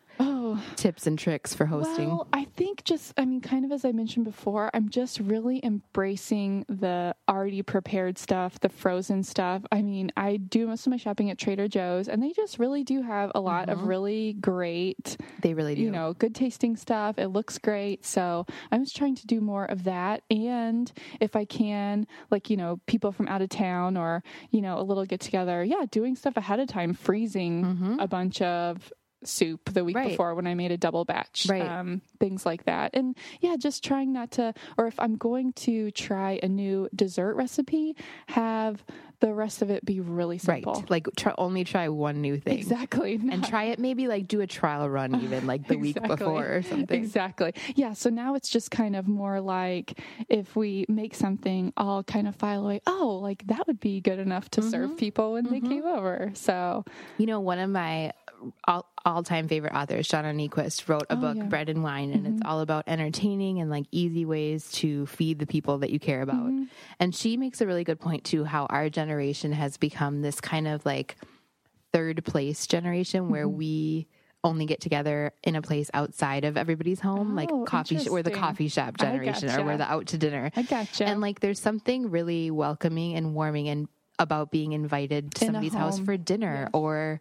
oh, tips and tricks for hosting? Well, I think just, I mean, kind of as I mentioned before, I'm just really embracing the already prepared stuff, the frozen stuff. I mean, I do most of my shopping at Trader Joe's, and they just really do have a lot of mm-hmm. really great, they really do. you know, good tasting stuff. It looks great. So I'm just trying to do more of that. And if I can, like, you know, people from out of town or, you know, a little get together, yeah, doing stuff ahead of time, freezing mm-hmm. a bunch of soup the week Mm-hmm. Right. before when I made a double batch, Right. um, things like that. And yeah, just trying not to, or if I'm going to try a new dessert recipe, have the rest of it be really simple. right. Like try, only try one new thing. Exactly. And try it maybe like do a trial run [LAUGHS] even like the week before or something. Exactly. Yeah. So now it's just kind of more like if we make something, I'll kind of file away. Oh, like that would be good enough to Mm-hmm. serve people when they came over. So You know, one of my all, all-time favorite authors, Shauna Niequist, wrote a oh, book, yeah. Bread and Wine, and it's mm-hmm. all about entertaining and like easy ways to feed the people that you care about. Mm-hmm. And she makes a really good point too, how our generation has become this kind of like third place generation where mm-hmm. we only get together in a place outside of everybody's home, like Oh, coffee, sh- or the coffee shop generation, or gotcha. we're the out to dinner. I gotcha. And like, there's something really welcoming and warming and about being invited to In somebody's house for dinner or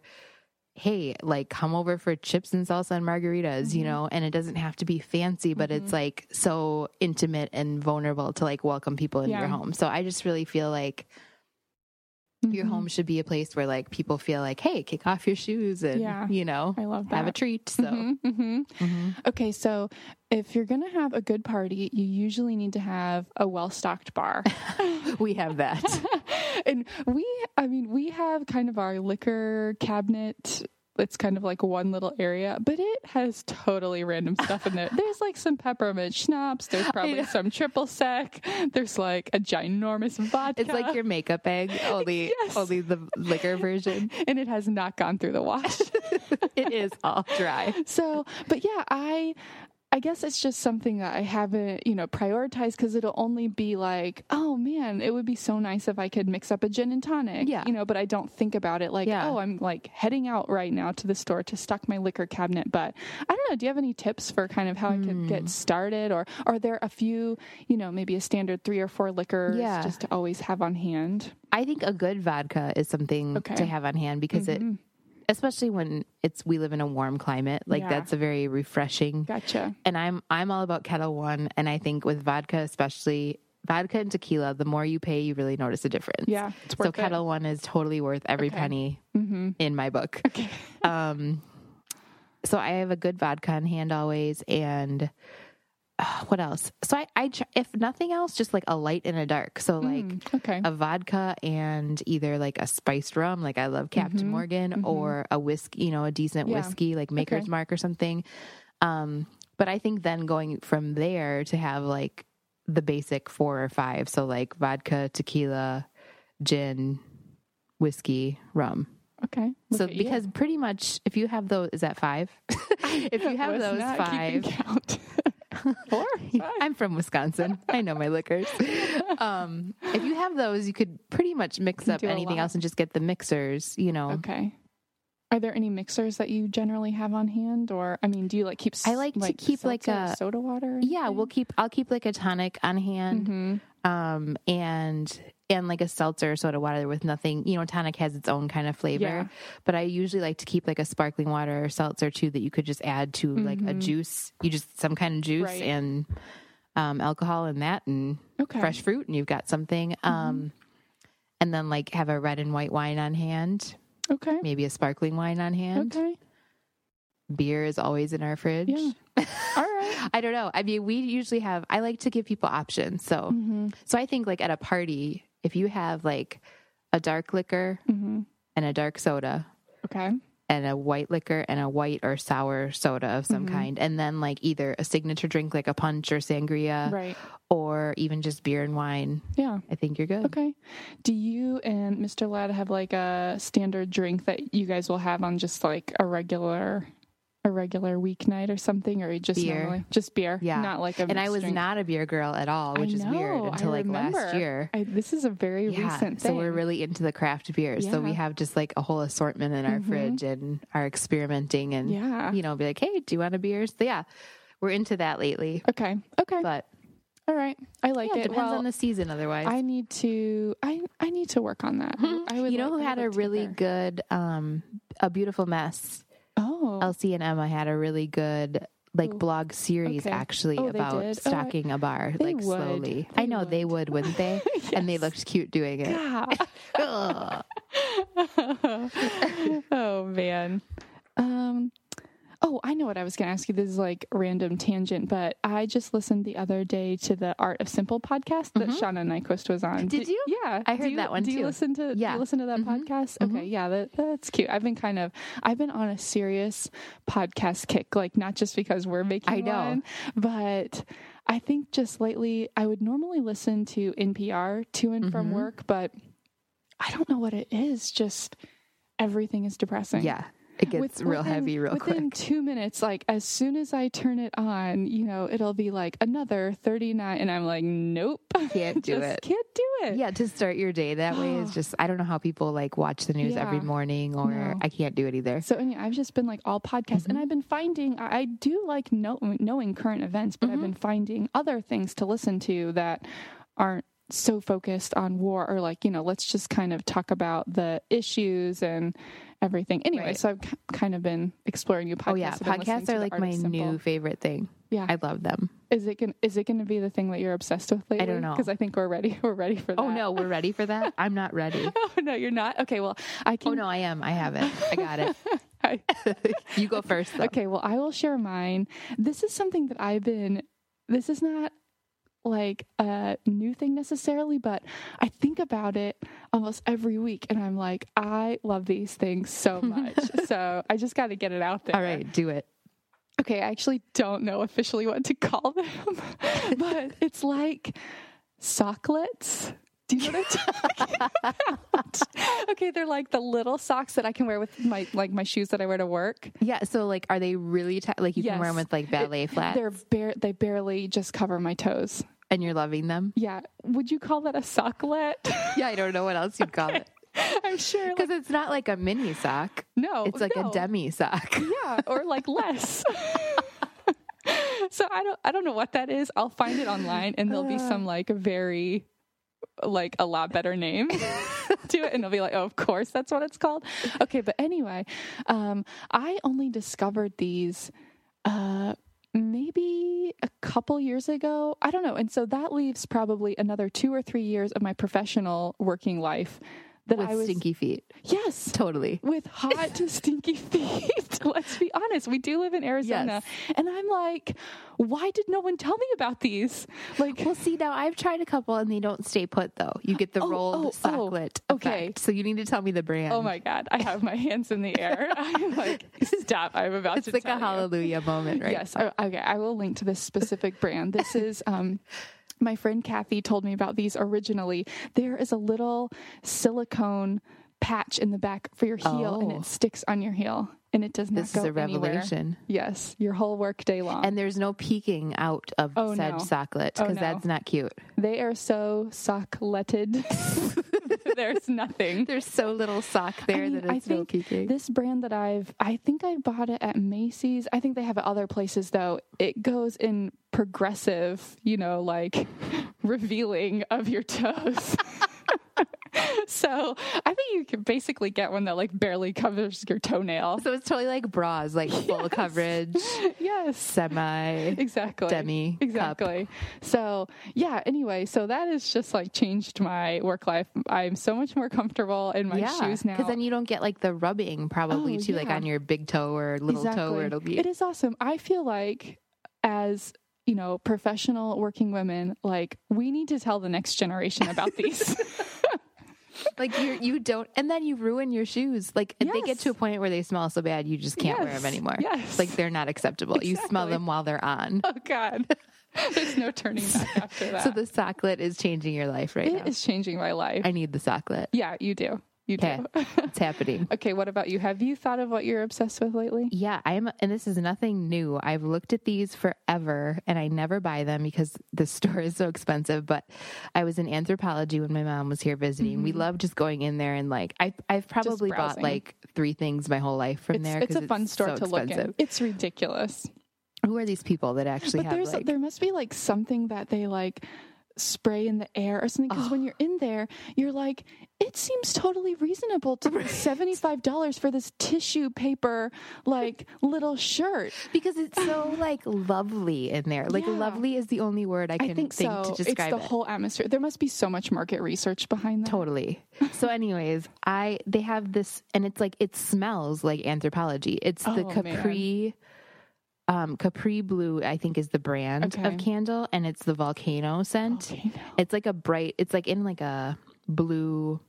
hey like come over for chips and salsa and margaritas Mm-hmm. you know and it doesn't have to be fancy but it's like so intimate and vulnerable to like welcome people into your home so i just really feel like your Mhm. home should be a place where like people feel like hey kick off your shoes and Yeah. you know I love that. have a treat so Mhm, mhm. Mhm. Okay, so if you're going to have a good party, you usually need to have a well stocked bar. [LAUGHS] [LAUGHS] we have that [LAUGHS] and we, I mean, we have kind of our liquor cabinet it's kind of like one little area, but it has totally random stuff in there. [LAUGHS] There's like some peppermint schnapps. There's probably some triple sec. There's like a ginormous vodka. It's like your makeup bag, only Yes. only the liquor version. and it has not gone through the wash. it is all dry. so, but yeah, I I guess it's just something that I haven't, you know, prioritized because it'll only be like, oh man, it would be so nice if I could mix up a gin and tonic. Yeah. You know, but I don't think about it like, Yeah. oh, I'm like heading out right now to the store to stock my liquor cabinet. But I don't know, do you have any tips for kind of how I could Hmm. get started? Or are there a few, you know, maybe a standard three or four liquors Yeah. just to always have on hand? I think a good vodka is something Okay. to have on hand because it, especially when it's we live in a warm climate, like Yeah. that's a very refreshing. Gotcha. And I'm I'm all about Ketel One, and I think with vodka, especially vodka and tequila, the more you pay, you really notice a difference. Yeah. So it. Ketel One is totally worth every Okay. penny Mm-hmm. in my book. [LAUGHS] Okay. Um, so I have a good vodka on hand always, and [SIGHS] what else? So I, I, if nothing else, just like a light and a dark. So like Mm, okay. a vodka and either like a spiced rum, like I love Captain Morgan, or a whiskey, you know, a decent Mm-hmm. Yeah. whiskey like Maker's Okay. Mark or something. Um, but I think then going from there to have like the basic four or five, so like vodka, tequila, gin, whiskey, rum. okay. So at you. because pretty much if you have those, is that five? [LAUGHS] if you have those five. [LAUGHS] Four, five. I'm from Wisconsin. I know my liquors. [LAUGHS] Um, if you have those, you could pretty much mix up anything lot. else and just get the mixers. You know, Okay. Are there any mixers that you generally have on hand, or I mean, do you like keep? I like to keep, like, a- soda water. yeah, we'll keep. I'll keep like a tonic on hand, anything? um, and and like a seltzer soda water with nothing. You know, tonic has its own kind of flavor, Yeah. but I usually like to keep like a sparkling water or seltzer too that you could just add to like a juice. You just some kind of juice Right. and um, alcohol and that and Okay. fresh fruit, and you've got something. Um, and then like have a red and white wine on hand, Okay. maybe a sparkling wine on hand. Okay. Beer is always in our fridge. Yeah. [LAUGHS] All right. I don't know. I mean, we usually have. I like to give people options. So, Mm-hmm. so I think like at a party, if you have like a dark liquor Mm-hmm. and a dark soda Okay. And a white liquor and a white or sour soda of some Mm-hmm. kind, and then like either a signature drink like a punch or sangria, Right. or even just beer and wine, Yeah. I think you're good. Okay. Do you and Mr. Ladd have like a standard drink that you guys will have on just like a regular, a regular weeknight or something, or just Beer. normally just beer? Yeah. Not like a. And I was drink? not a beer girl at all, which is weird until I like last year. I, this is a very Yeah, recent so we're really into the craft beers. So we have just like a whole assortment in our Mhm. fridge and are experimenting and Yeah. you know be like, hey, do you want a beer? So yeah, we're into that lately. Okay. Okay. But All right. I like yeah, it. it depends well, on the season. Otherwise, I need to. I I need to work on that. I would. you know like- who had a really good, um, a beautiful mess. Oh. Elsie and Emma had a really good like Ooh. blog series Okay. actually Oh, about did? Oh, stocking a bar like would. slowly. They I know they would, wouldn't they? [LAUGHS] And they looked cute doing it. Yeah. [LAUGHS] [LAUGHS] Oh man. Oh, I know what I was going to ask you. This is like a random tangent, but I just listened the other day to the Art of Simple podcast that Shauna Niequist was on. Mm-hmm. Did you? Yeah, I heard you- that one Do you listen to? Yeah. you listen to that Mhm. podcast? Okay, yeah, that, that's cute. I've been kind of, I've been on a serious podcast kick, like not just because we're making I know. one, but I think just lately I would normally listen to NPR to and from Mhm. work, but I don't know what it is. Just everything is depressing. Yeah, it gets With- real within- heavy real quick. within quick. two minutes, like as soon as I turn it on, you know, it'll be like another 39. And I'm like, nope. [LAUGHS] Can't do Just it. Can't do it. Yeah, to start your day that way is [GASPS] just I don't know how people like watch the news every morning or No. I can't do it either. So anyway, I've just been like all podcasts, Mm-hmm. and I've been finding I, I do like know, knowing current events, but Mm-hmm. I've been finding other things to listen to that aren't so focused on war or like you know let's just kind of talk about the issues and everything. Anyway, Right. so I've k- kind of been exploring new podcasts. Oh yeah, I've been listening podcasts are like my Simple. new favorite thing. Yeah, I love them. is it gonna is it gonna be the thing that you're obsessed with lately? don't know. because I think we're ready. [LAUGHS] We're ready for oh, that. Oh no, we're ready for that? I'm not ready. [LAUGHS] oh no, you're not. Okay, well I oh, can. Oh no, I am. I have it. I got it. [LAUGHS] I- you go first though. Okay, well, I will share mine. This is something that I've been, this is not like a new thing necessarily, but I think about it almost every week and I'm like, I love these things so [LAUGHS] much. so I just got to get it out there. All right, do it. Okay, I actually don't know officially what to call them, [LAUGHS] but [LAUGHS] it's like socklets. Do you know what I'm talking about? okay, they're like the little socks that I can wear with my like my shoes that I wear to work. Yeah. So, like, are they really tight? Like, you can wear them with like ballet flats, They're bare they barely just cover my toes. And you're loving them. Yeah, would you call that a socklet? [LAUGHS] Yeah, I don't know what else you'd call it [LAUGHS] I'm sure. because Like, it's not like a mini sock. no, It's like no. a demi sock. [LAUGHS] Yeah, or like less. so I don't I don't know what that is. I'll find it online and there'll be some like very like a lot better name to it and they'll be like, "Oh, of course that's what it's called." Okay, but anyway, um I only discovered these uh maybe a couple years ago. I don't know. And so that leaves probably another 2 or 3 years of my professional working life that with I was stinky feet. Yes Totally. with hot, to [LAUGHS] stinky feet. [LAUGHS] Let's be honest. We do live in Arizona. And I'm like, why did no one tell me about these? Like, Well, see, now I've tried a couple and they don't stay put though. You get the Oh, rolled oh, oh, okay. effect. So you need to tell me the brand. oh my God, I have my hands in the air. [LAUGHS] I'm like, stop. I'm about It's to It's like a you. hallelujah moment, right? Yes. Okay. I will link to this specific brand. This is, um, my friend Kathy told me about these originally. There is a little silicone patch in the back for your heel and Oh. it sticks on your heel and it does not This go is a anywhere. revelation. Yes, your whole work day long. And there's no peeking out of Oh, said no. socklet Oh, because no. that's not cute. they are so sockletted. [LAUGHS] [LAUGHS] There's nothing. There's so little sock there I mean, that I it's no think this brand that I've, I think I bought it at Macy's. I think they have it other places though. It goes in progressive, you know, like [LAUGHS] revealing of your toes. [LAUGHS] [LAUGHS] [LAUGHS] so I think you can basically get one that like barely covers your toenail. so it's totally like bras, like full [LAUGHS] Yes. coverage, Yes. semi. exactly demi cup. exactly so yeah anyway so that has just like changed my work life i'm so much more comfortable in my shoes now Because then you don't get like the rubbing probably Oh, too, like on your big toe or little toe where it'll be. it is awesome i feel like as you know professional working women like we need to tell the next generation about these Like you, you don't, and then you ruin your shoes. Like if they get to a point where they smell so bad, you just can't wear them anymore. Yes. like they're not acceptable. You smell them while they're on. oh god [LAUGHS] there's no turning back after [LAUGHS] that So the socklet is changing your life right it now. is changing my life I need the socklet. yeah you do you Okay, do [LAUGHS] it's happening. okay what about you have you thought of what you're obsessed with lately Yeah, I'm, and this is nothing new. I've looked at these forever and I never buy them because the [LAUGHS] store is so expensive. But I was in Anthropologie when my mom was here visiting. We mm-hmm. love just going in there and like, I, I've probably bought like three things my whole life from it's, there. It's a fun store so to look expensive. in it's ridiculous Who are these people that actually but have there's like, there must be like something that they like spray in the air or something because when you're in there you're like it seems totally reasonable to pay $75 for this tissue paper like little shirt because it's so like lovely in there. Like Yeah. lovely is the only word I can i think so to it's the it. whole atmosphere there must be so much market research behind that Totally. So, anyways, I they have this, and it's like it smells like Anthropologie. It's the Oh, Capri, um, Capri Blue. I think is the brand Okay. of candle, and it's the volcano scent. Volcano. It's like a bright. It's like in like a blue.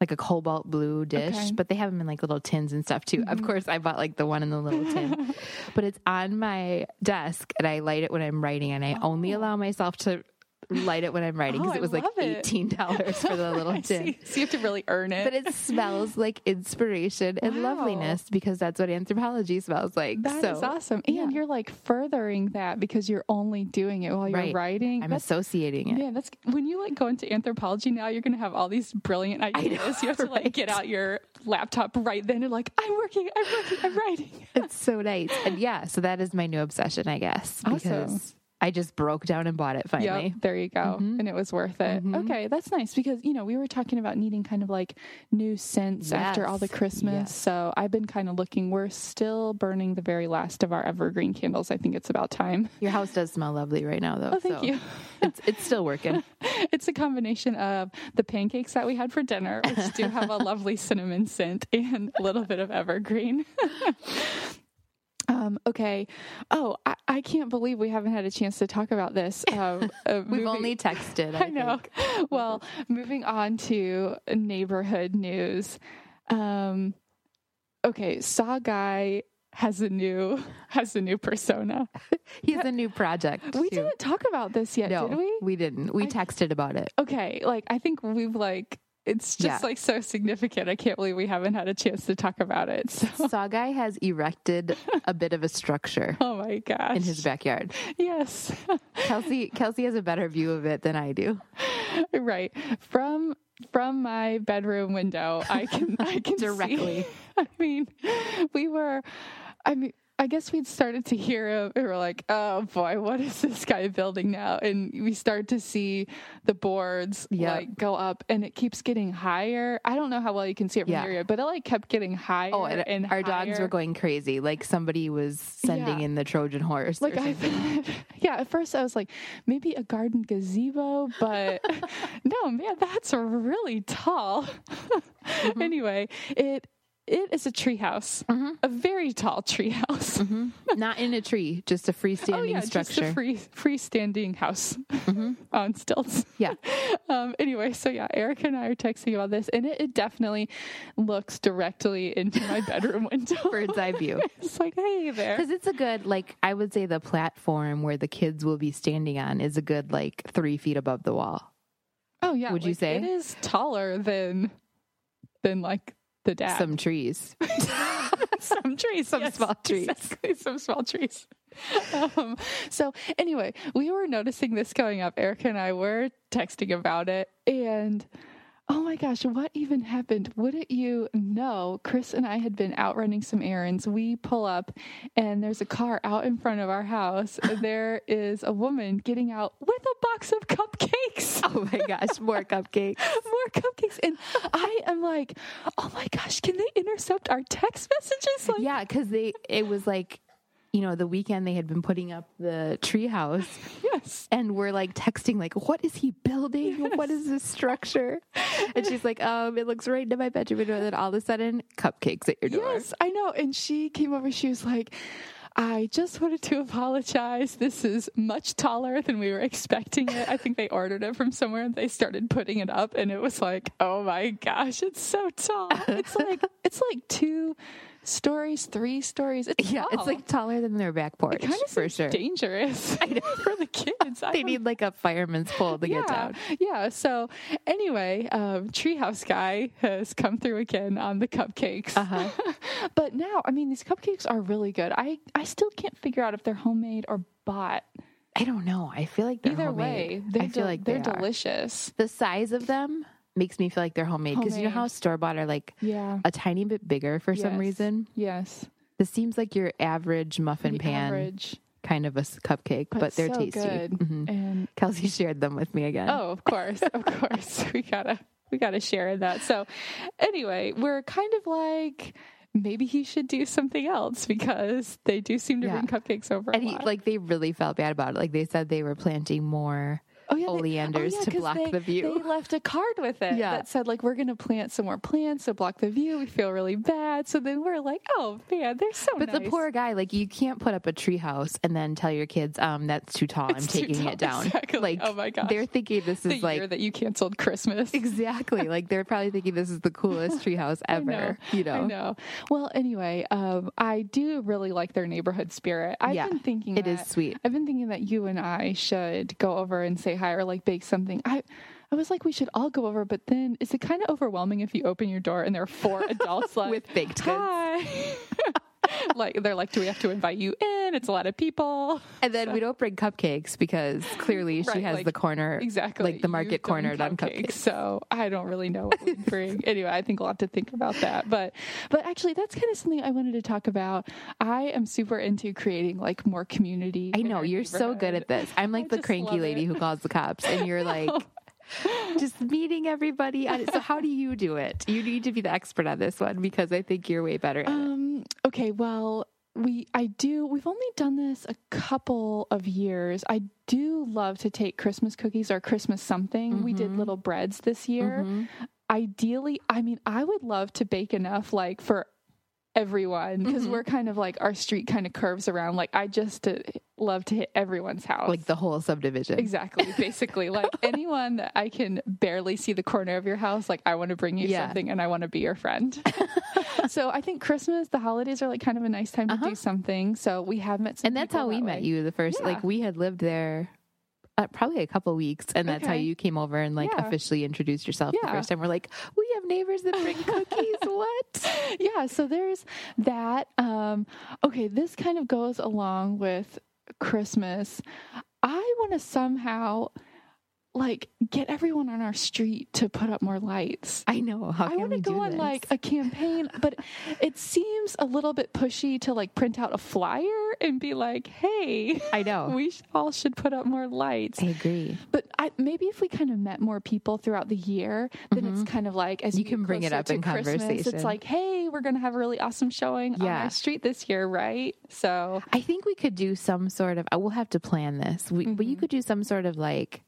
Like a cobalt blue dish, Okay. Mm-hmm. but they have them in like little tins and stuff too. Of course, I bought like the one in the little tin, [LAUGHS] but it's on my desk and I light it when I'm writing, and I only allow myself to light it when I'm writing because Oh, it was like eighteen dollars for the [LAUGHS] little tin see. so you have to really earn it but it smells like inspiration and Wow. loveliness because that's what Anthropologie smells like. That is so awesome and yeah. you're like furthering that because you're only doing it while you're Right. writing I'm That's associating it. Yeah, that's when you like go into Anthropologie now. You're gonna have all these brilliant ideas. you have to like get out your laptop right then and like, I'm working, I'm working, I'm writing. It's so nice. And yeah, so that is my new obsession, I guess. Awesome. I just broke down and bought it finally. Yep, there you go, mm-hmm. and it was worth it. Mm-hmm. Okay, that's nice because you know we were talking about needing kind of like new scents after all the Christmas. yes. So I've been kind of looking. We're still burning the very last of our evergreen candles. I think it's about time. Your house does smell lovely right now though. Oh, thank so you. It's it's still working. [LAUGHS] It's a combination of the pancakes that we had for dinner, which do have a [LAUGHS] lovely cinnamon scent, and a little bit of evergreen. [LAUGHS] um, okay. Oh, I, I can't believe we haven't had a chance to talk about this. [LAUGHS] Um, uh, We've moving- only texted. I, [LAUGHS] I know. think. Well, moving on to neighborhood news. Um, okay, Saw Guy has a new [LAUGHS] has a new persona. He's a new project. We too. didn't talk about this yet, No, did we? we didn't. We I- texted about it. Okay, like I think we've like it's just Yeah. like so significant. I can't believe we haven't had a chance to talk about it. So, [LAUGHS] Saw guy has erected a bit of a structure [LAUGHS] oh my gosh, in his backyard. yes, [LAUGHS] Kelsey Kelsey has a better view of it than I do. right from from my bedroom window. I can I can see- Directly. I mean, we were. I mean. I guess we'd started to hear it. And we were like, "Oh boy, what is this guy building now?" And we start to see the boards Yep. like go up, and it keeps getting higher. I don't know how well you can see it from Yeah. here, but it like kept getting higher. Oh, and, and our dogs were going crazy. Like somebody was sending Yeah. in the Trojan horse. like I, something. [LAUGHS] yeah. At first, I was like, maybe a garden gazebo, but [LAUGHS] no, man, that's really tall. [LAUGHS] Mm-hmm. Anyway, it it is a treehouse, mm-hmm. a very tall treehouse. Mm-hmm. not in a tree, just a [LAUGHS] oh, freestanding Oh yeah, structure. just a free freestanding house mm-hmm. [LAUGHS] on stilts. yeah, [LAUGHS] Um, anyway, so yeah, Erica and I are texting about this, and it, it definitely looks directly into my bedroom window. bird's eye view. it's like, hey there. Because it's a good, like, I would say the platform where the kids will be standing on is a good, like, three feet above the wall. Oh yeah, Would you say? it is taller than than like the dad? Some trees. [LAUGHS] some trees, Some small trees. exactly, some small trees. Um, so anyway, we were noticing this going up. Erica and I were texting about it, and oh my gosh, what even happened? Wouldn't you know? Chris and I had been out running some errands. We pull up, and there's a car out in front of our house. [LAUGHS] there is a woman getting out with a box of cupcakes. Oh my gosh, more cupcakes. [LAUGHS] more cupcakes. And I am like, oh my gosh, can they intercept our text messages? Like, Yeah, because they, it was like, you know, the weekend they had been putting up the treehouse [LAUGHS] yes. and we're like texting, like, what is he building? What is this structure? And she's like, um, it looks right into my bedroom window. And then all of a sudden, cupcakes at your door. Yes, I know. And she came over, she was like, I just wanted to apologize. This is much taller than we were expecting it. I think they ordered it from somewhere and they started putting it up and it was like, oh my gosh, it's so tall. It's [LAUGHS] like it's like two stories, three stories. It's Yeah, it's like taller than their back porch kind of for sure. dangerous [LAUGHS] [LAUGHS] for the kids. They need like a fireman's pole to yeah, get down. Yeah. So anyway, um, Treehouse Guy has come through again on the cupcakes. Uh-huh. [LAUGHS] but now, I mean, these cupcakes are really good. I I still can't figure out if they're homemade or bought. I don't know. I feel like they're Either homemade. way, they're I feel del- like they're they delicious. The size of them makes me feel like they're homemade because you know how store bought are like Yeah. a tiny bit bigger for some reason. Yes. This seems like your average muffin The pan average, kind of a cupcake, but, they're so tasty. Good. Mhm. And Kelsey shared them with me again. Oh, of course, of course. [LAUGHS] We gotta we gotta share in that. So anyway, we're kind of like maybe he should do something else because they do seem to Yeah. bring cupcakes over. and a he, lot. like they really felt bad about it. Like they said they were planting more oh, yeah, they- oleanders oh, yeah, to block they, the view. They left a card with it Yeah. that said like we're gonna plant some more plants to block the view. We feel really bad. So then we're like, oh man, they're so But the poor guy, like you can't put up a treehouse and then tell your kids, um, that's too tall. I'm too taking tall. it [LAUGHS] down. Exactly. Like Oh my god, they're thinking this the is like year that you canceled Christmas. exactly like they're probably thinking this is the coolest treehouse [LAUGHS] I know. ever. You know, I know. Well, anyway, um, I do really like their neighborhood spirit. I've Yeah, been thinking it is that- sweet. I've been thinking that you and I should go over and say hi or like bake something. I I was like, we should all go over, but then is it kind of overwhelming if you open your door and there are four [LAUGHS] adults like With baked goods. Hi. [LAUGHS] [LAUGHS] like they're like, do we have to invite you in? It's a lot of people. And then we don't bring cupcakes because clearly she has like, the corner, Exactly. like the market cornered on cupcakes. So I don't really know what we [LAUGHS] bring. anyway, I think we'll have to think about that. But but actually that's kind of something I wanted to talk about. I am super into creating like more community. I know you're so good at this. I'm like I the cranky lady who calls the cops, and you're [LAUGHS] like. [LAUGHS] Just meeting everybody. So how do you do it? You need to be the expert on this one because I think you're way better at it. Um okay, well we I do we've only done this a couple of years. I do love to take Christmas cookies or Christmas something. We did Mhm. little breads this year. Mhm. Ideally, I mean, I would love to bake enough like for everyone because Mhm. we're kind of like our street kind of curves around. Like I just uh, love to hit everyone's house. Like the whole subdivision. Exactly. [LAUGHS] Basically, like anyone that I can barely see the corner of your house, like I want to bring you Yeah. something and I want to be your friend. [LAUGHS] so I think Christmas, the holidays are like kind of a nice time to Uh-huh. do something. So we have met some And that's how we that met you the first, Yeah. like we had lived there uh, probably a couple weeks. And that's how you came over and like Yeah. officially introduced yourself the first time. We're like, we have neighbors that bring [LAUGHS] cookies. what? yeah, so there's that. Um, okay, this kind of goes along with Christmas. I want to somehow like get everyone on our street to put up more lights. I know. How I want to go on this? like a campaign, but [LAUGHS] it seems a little bit pushy to like print out a flyer and be like, "Hey, I know. [LAUGHS] we sh- all should put up more lights." I agree. But I, maybe if we kind of met more people throughout the year, then it's kind of like as You you, can bring it up to in Christmas, conversation. It's like, hey, we're gonna have a really awesome showing on our street this year, right? So I think we could do some sort of. I will have to plan this. We, But you Mhm. could do some sort of like,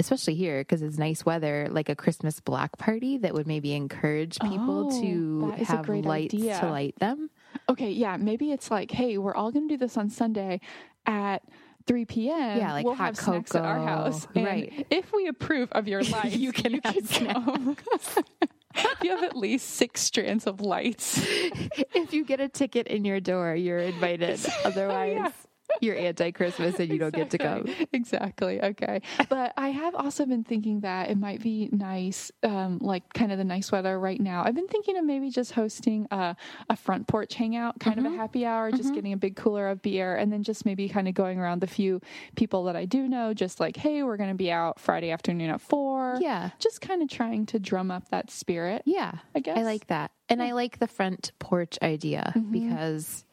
especially here because it's nice weather, like a Christmas block party that would maybe encourage people Oh, to have lights idea. to light them. okay, yeah, maybe it's like, hey, we're all gonna do this on Sunday at. 3 p.m. Yeah, like we'll hot have snacks at our cocoa. house. And Right. If we approve of your [LAUGHS] lights, You can have come. [LAUGHS] you have at least six strands of lights. [LAUGHS] if you get a ticket in your door, you're invited. Oh, Otherwise, Yeah. [LAUGHS] you're anti-Christmas and you don't get to come. Exactly. Okay. But I have also been thinking that it might be nice, um, like kind of the nice weather right now. I've been thinking of maybe just hosting a, a front porch hangout, kind Mm-hmm. of a happy hour, just getting a big cooler of beer, and then just maybe kind of going around the few people that I do know, just like, hey, we're going to be out Friday afternoon at four. Yeah. Just kind of trying to drum up that spirit. Yeah. I guess. I like that. And I like the front porch idea Mm-hmm. because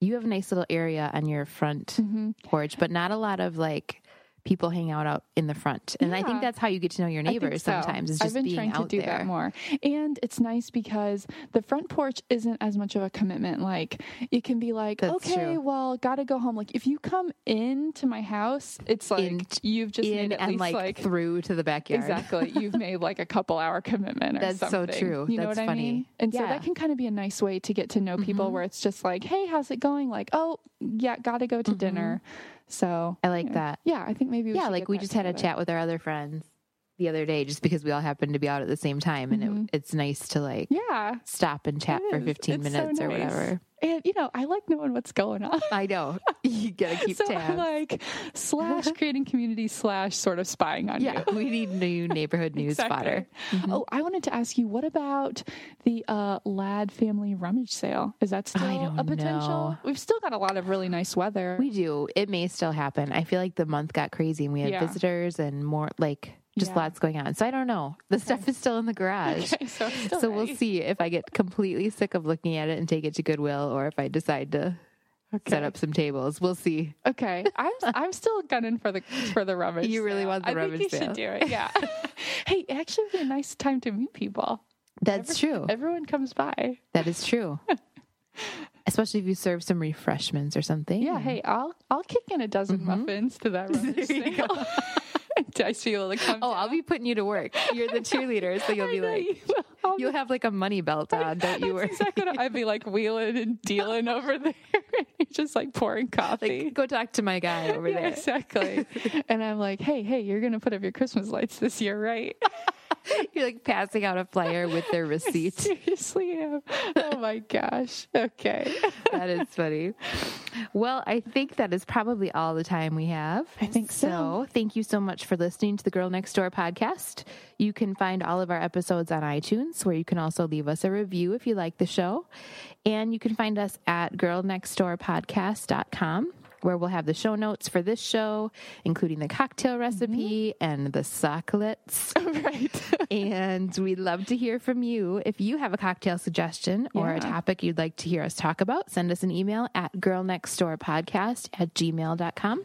you have a nice little area on your front Mm-hmm. porch, but not a lot of like people hang out out in the front. And I think that's how you get to know your neighbors so. sometimes is just I've been being trying out to do there. that more, and it's nice because the front porch isn't as much of a commitment. Like it can be like, That's okay, true. well, gotta go home. Like if you come into my house, it's like In- you've just In made at and least like, like. through to the backyard. Exactly. You've [LAUGHS] made like a couple hour commitment or That's so true. You know That's what I mean? And so that can kind of be a nice way to get to know people Mhm. where it's just like, hey, how's it going? Like, oh, yeah, gotta go to dinner. So I like that. Yeah, I think maybe we yeah, like we just had a chat with our other friends the other day just because we all happened to be out at the same time and Mhm. it, it's nice to like Yeah. stop and chat for is. 15 It's so minutes or nice. whatever. And you know, I like knowing what's going on. I know. [LAUGHS] You gotta keep so tabs. Like slash [LAUGHS] creating community slash sort of spying on yeah, you. we need new neighborhood [LAUGHS] news Exactly. fodder. Mm-hmm. Oh, I wanted to ask you, what about the uh, Ladd family rummage sale? Is that still a potential? know. We've still got a lot of really nice weather. We do. It may still happen. I feel like the month got crazy and we had Yeah. visitors and more like just Yeah. lots going on. So I don't know. The stuff is still in the garage. Okay, so, So we'll see if I get completely sick of looking at it and take it to Goodwill or if I decide to set up some tables. We'll see. Okay, I'm [LAUGHS] I'm still gunning for the for the rummage. You really sale. want the I rummage think you sale. should do it. Yeah. [LAUGHS] hey, it actually would be a nice time to meet people. That's true. Everyone comes by. That is true. [LAUGHS] Especially if you serve some refreshments or something. Yeah. Hey, I'll I'll kick in a dozen muffins to that rummage Mm-hmm. You. Entice people to come. Oh, I'll be putting you to work. You're the [LAUGHS] cheerleader, so you'll be like, you'll have like a money belt on, don't you? That's exactly I'd be like [LAUGHS] wheeling and dealing over there, [LAUGHS] just like pouring coffee. Like, go talk to my guy over yeah, there. exactly. and I'm like, hey, hey, you're gonna put up your Christmas lights this year, right? [LAUGHS] You're like passing out a flyer with their [LAUGHS] receipt. Seriously am. Oh my gosh. Okay. [LAUGHS] that is funny. Well, I think that is probably all the time we have. I think so. thank you so much for listening to the Girl Next Door podcast. You can find all of our episodes on iTunes, where you can also leave us a review if you like the show. And you can find us at girlnextdoorpodcast.com. Where we'll have the show notes for this show, including the cocktail recipe mm-hmm. and the socklets. [LAUGHS] right. [LAUGHS] And we'd love to hear from you. If you have a cocktail suggestion or a topic you'd like to hear us talk about, send us an email at girlnextdoorpodcast at gmail.com.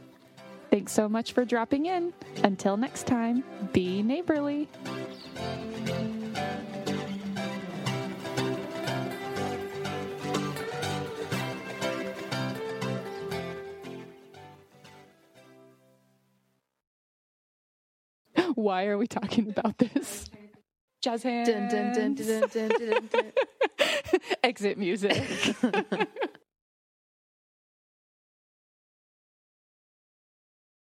Thanks so much for dropping in. Until next time, be neighborly. Why are we talking about this? Jazz hands. Dun, dun, dun, dun, dun, dun, dun, dun. [LAUGHS] Exit music. [LAUGHS]